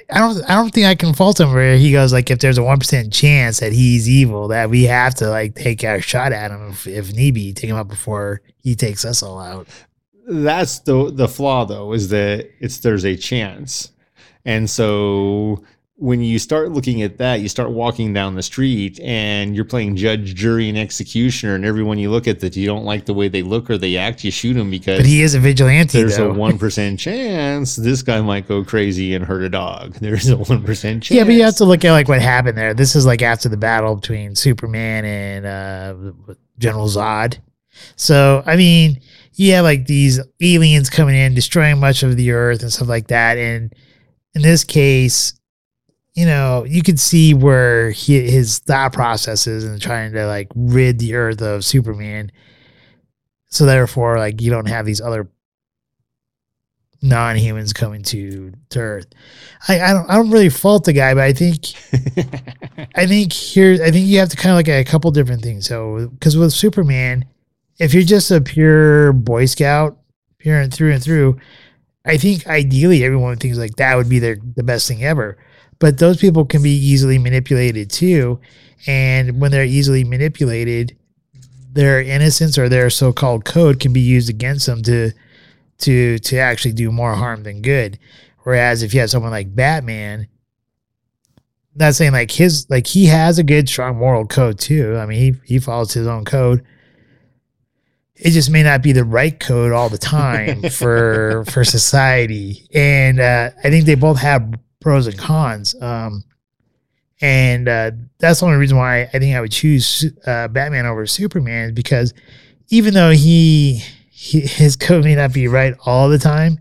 I don't, I don't think I can fault him where he goes like, if there's a one percent chance that he's evil, that we have to like take our shot at him if, if need be, take him out before he takes us all out. That's the the flaw though, is that it's there's a chance. And so when you start looking at that, you start walking down the street and you're playing judge, jury, and executioner, and everyone you look at that you don't like the way they look or they act, you shoot them because But he is a vigilante, there's though. a one percent chance this guy might go crazy and hurt a dog. There's a one percent chance. Yeah, but you have to look at like what happened there. This is like after the battle between Superman and uh, General Zod. So I mean, you have like these aliens coming in, destroying much of the Earth and stuff like that. And in this case, you know, you could see where he, his thought processes and trying to like rid the Earth of Superman. So therefore, like you don't have these other non-humans coming to, to Earth. I, I don't I don't really fault the guy, but I think I think here I think you have to kind of look at a couple different things. So because with Superman, if you're just a pure Boy Scout, pure and through and through, I think ideally everyone thinks like that would be their the best thing ever. But those people can be easily manipulated too, and when they're easily manipulated, their innocence or their so-called code can be used against them to to to actually do more harm than good. Whereas if you have someone like Batman, not saying like his like he has a good strong moral code too. I mean he he follows his own code. It just may not be the right code all the time for for society. And uh, I think they both have pros and cons. Um, and uh, that's the only reason why I think I would choose uh, Batman over Superman is because even though he, he his code may not be right all the time,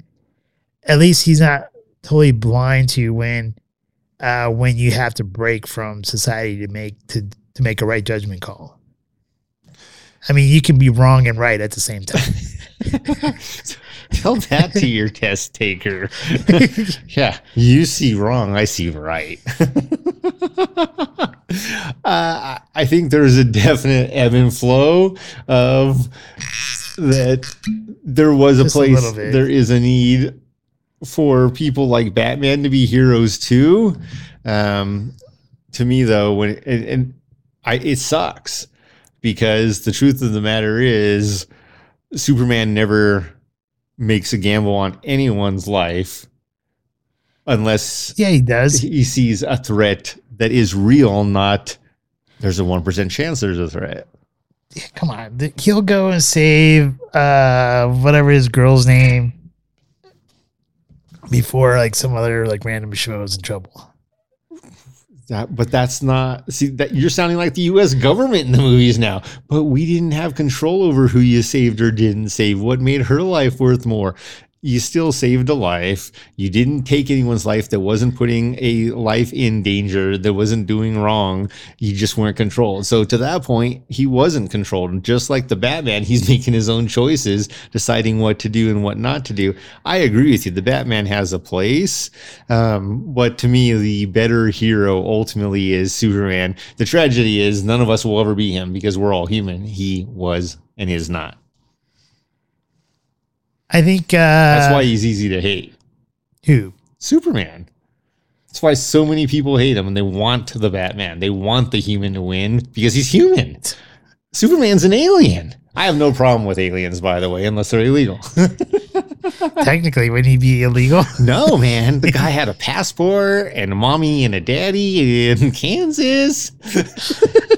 at least he's not totally blind to when uh, when you have to break from society to make to to make a right judgment call. I mean, you can be wrong and right at the same time. Tell that to your test taker. yeah, you see wrong, I see right. uh, I think there's a definite ebb and flow of that. There was a Just place, bit. there is a need for people like Batman to be heroes too. Um, to me, though, when and, and I, it sucks because the truth of the matter is, Superman never makes a gamble on anyone's life unless yeah, he does. he sees a threat that is real, not there's a 1% chance there's a threat. Come on, he'll go and save uh whatever his girl's name before like some other like random show is in trouble. That, but that's not see that you're sounding like the US government in the movies now. But we didn't have control over who you saved or didn't save. What made her life worth more? You still saved a life. You didn't take anyone's life that wasn't putting a life in danger, that wasn't doing wrong. You just weren't controlled. So to that point, he wasn't controlled. And just like the Batman, he's making his own choices, deciding what to do and what not to do. I agree with you. The Batman has a place. Um, but to me, the better hero ultimately is Superman. The tragedy is none of us will ever be him because we're all human. He was and is not. I think uh That's why he's easy to hate. who Superman. That's why so many people hate him and they want the Batman. They want the human to win because he's human. Superman's an alien. I have no problem with aliens, by the way, unless they're illegal. technically wouldn't he be illegal? no, man. The guy had a passport and a mommy and a daddy in Kansas.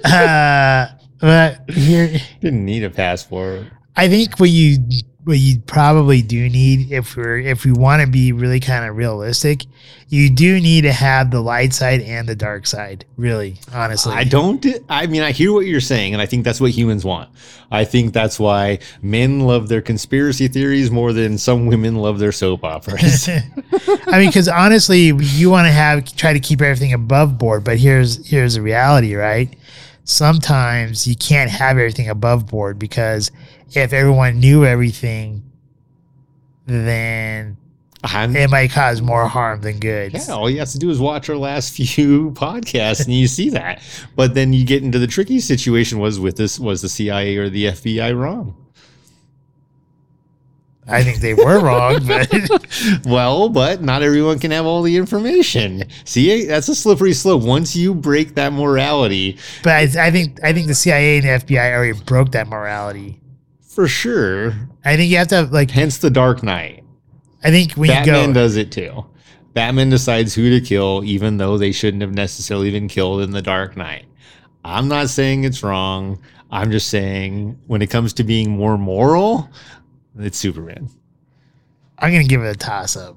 uh but here Didn't need a passport. I think what you what you probably do need if we're if we want to be really kind of realistic, you do need to have the light side and the dark side. Really, honestly, I don't. I mean, I hear what you're saying, and I think that's what humans want. I think that's why men love their conspiracy theories more than some women love their soap operas. I mean, because honestly, you want to have try to keep everything above board, but here's here's the reality, right? Sometimes you can't have everything above board because if everyone knew everything, then I'm, it might cause more harm than good. yeah, all you have to do is watch our last few podcasts, and you see that. But then you get into the tricky situation: was with this was the CIA or the FBI wrong? I think they were wrong, but Well, but not everyone can have all the information. See, that's a slippery slope. Once you break that morality, but I, I think I think the CIA and the FBI already broke that morality. For sure. I think you have to have, like. Hence the Dark Knight. I think when Batman you go, does it too. Batman decides who to kill, even though they shouldn't have necessarily been killed in the Dark Knight. I'm not saying it's wrong. I'm just saying when it comes to being more moral, it's Superman. I'm gonna give it a toss up.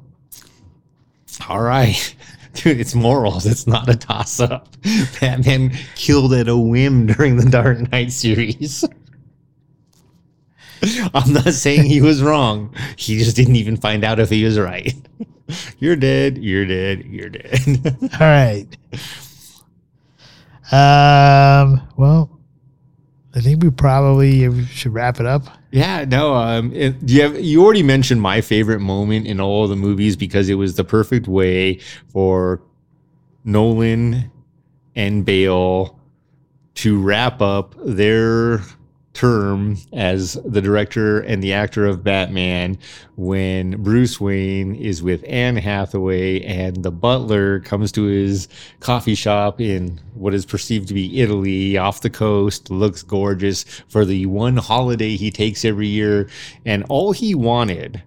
All right. Dude, it's morals. It's not a toss up. Batman killed at a whim during the Dark Knight series. I'm not saying he was wrong. He just didn't even find out if he was right. You're dead. You're dead. You're dead. All right. Um. Well, I think we probably should wrap it up. yeah, no. Um, it, you have? You already mentioned my favorite moment in all the movies because it was the perfect way for Nolan and Bale to wrap up their term as the director and the actor of Batman when Bruce Wayne is with Anne Hathaway and the butler comes to his coffee shop in what is perceived to be Italy off the coast, looks gorgeous for the one holiday he takes every year. And all he wanted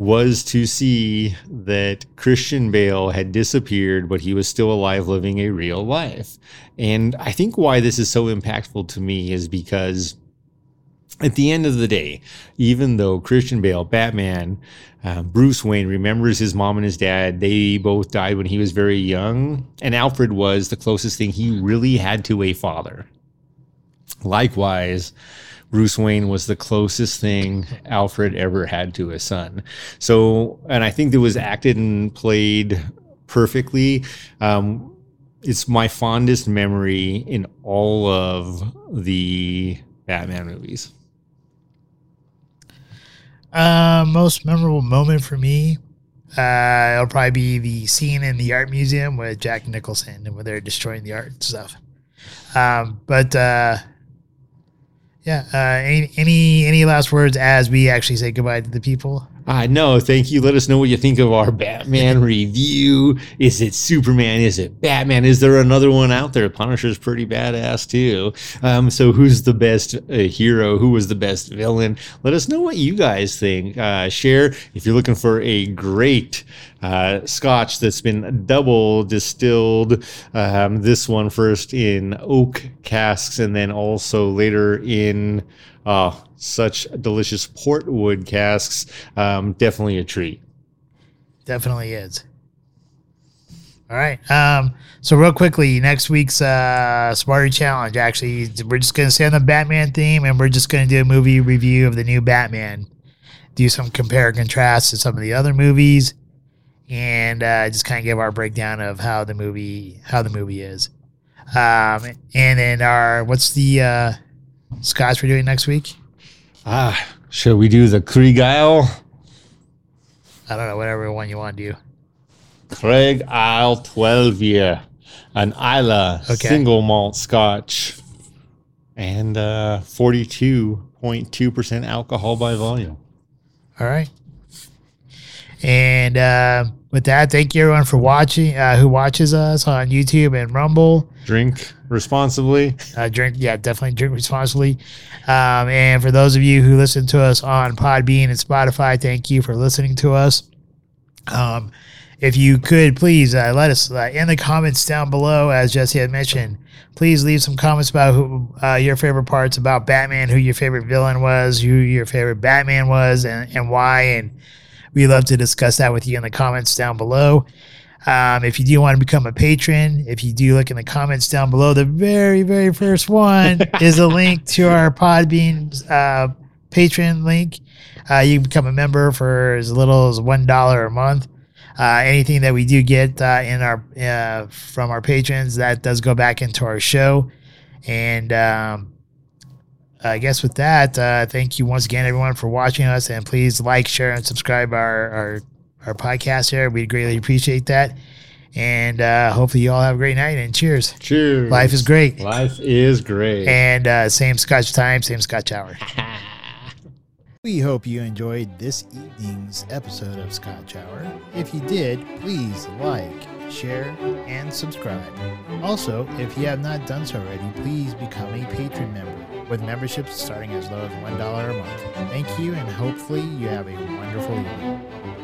was to see that Christian Bale had disappeared, but he was still alive living a real life. And I think why this is so impactful to me is because at the end of the day, even though Christian Bale, Batman, uh, Bruce Wayne remembers his mom and his dad, they both died when he was very young, and Alfred was the closest thing he really had to a father. Likewise, Bruce Wayne was the closest thing Alfred ever had to his son. So, and I think it was acted and played perfectly. Um, it's my fondest memory in all of the Batman movies. Uh, most memorable moment for me, uh, it'll probably be the scene in the art museum with Jack Nicholson and where they're destroying the art and stuff. Um, but uh, yeah, uh, any any any last words as we actually say goodbye to the people? Uh, no, thank you. Let us know what you think of our Batman review. Is it Superman? Is it Batman? Is there another one out there? Punisher's pretty badass too. Um, so who's the best uh, hero? Who was the best villain? Let us know what you guys think. Uh, share if you're looking for a great uh, scotch that's been double distilled. Um, this one first in oak casks and then also later in uh, such delicious portwood casks. Um, definitely a treat. Definitely is. All right. Um, so real quickly, next week's uh Smarter Challenge. Actually, we're just gonna stay on the Batman theme, and we're just gonna do a movie review of the new Batman. Do some compare and contrast to some of the other movies, and uh, just kind of give our breakdown of how the movie how the movie is. Um, and then our what's the uh, Scotch we're doing next week? Ah, shall we do the Kriegile? I don't know, whatever one you want to do. Craig Isle 12 year, an Islay Okay. single malt scotch, and uh, 42.2% alcohol by volume. All right. And uh, with that, thank you everyone for watching. Uh, who watches us on YouTube and Rumble? Drink responsibly. Uh, drink, yeah, definitely drink responsibly. Um, and for those of you who listen to us on Podbean and Spotify, thank you for listening to us. Um, if you could please uh, let us uh, in the comments down below, as Jesse had mentioned. Please leave some comments about who uh, your favorite parts about Batman, who your favorite villain was, who your favorite Batman was, and, and why. And we love to discuss that with you in the comments down below. Um, if you do want to become a patron, if you do look in the comments down below, the very, very first one is a link to our Podbean uh, patron link. Uh, you can become a member for as little as one dollar a month. Uh, anything that we do get uh, in our uh, from our patrons that does go back into our show. And um, I guess with that, uh, thank you once again, everyone, for watching us. And please like, share, and subscribe our our, our podcast here. We'd greatly appreciate that. And uh, hopefully, you all have a great night. And cheers. Cheers. Life is great. Life is great. And uh, same Scotch time, same Scotch hour. We hope you enjoyed this evening's episode of Scotch Hour. If you did, please like, share, and subscribe. Also, if you have not done so already, please become a patron member with memberships starting as low as $1 a month. Thank you, and hopefully, you have a wonderful evening.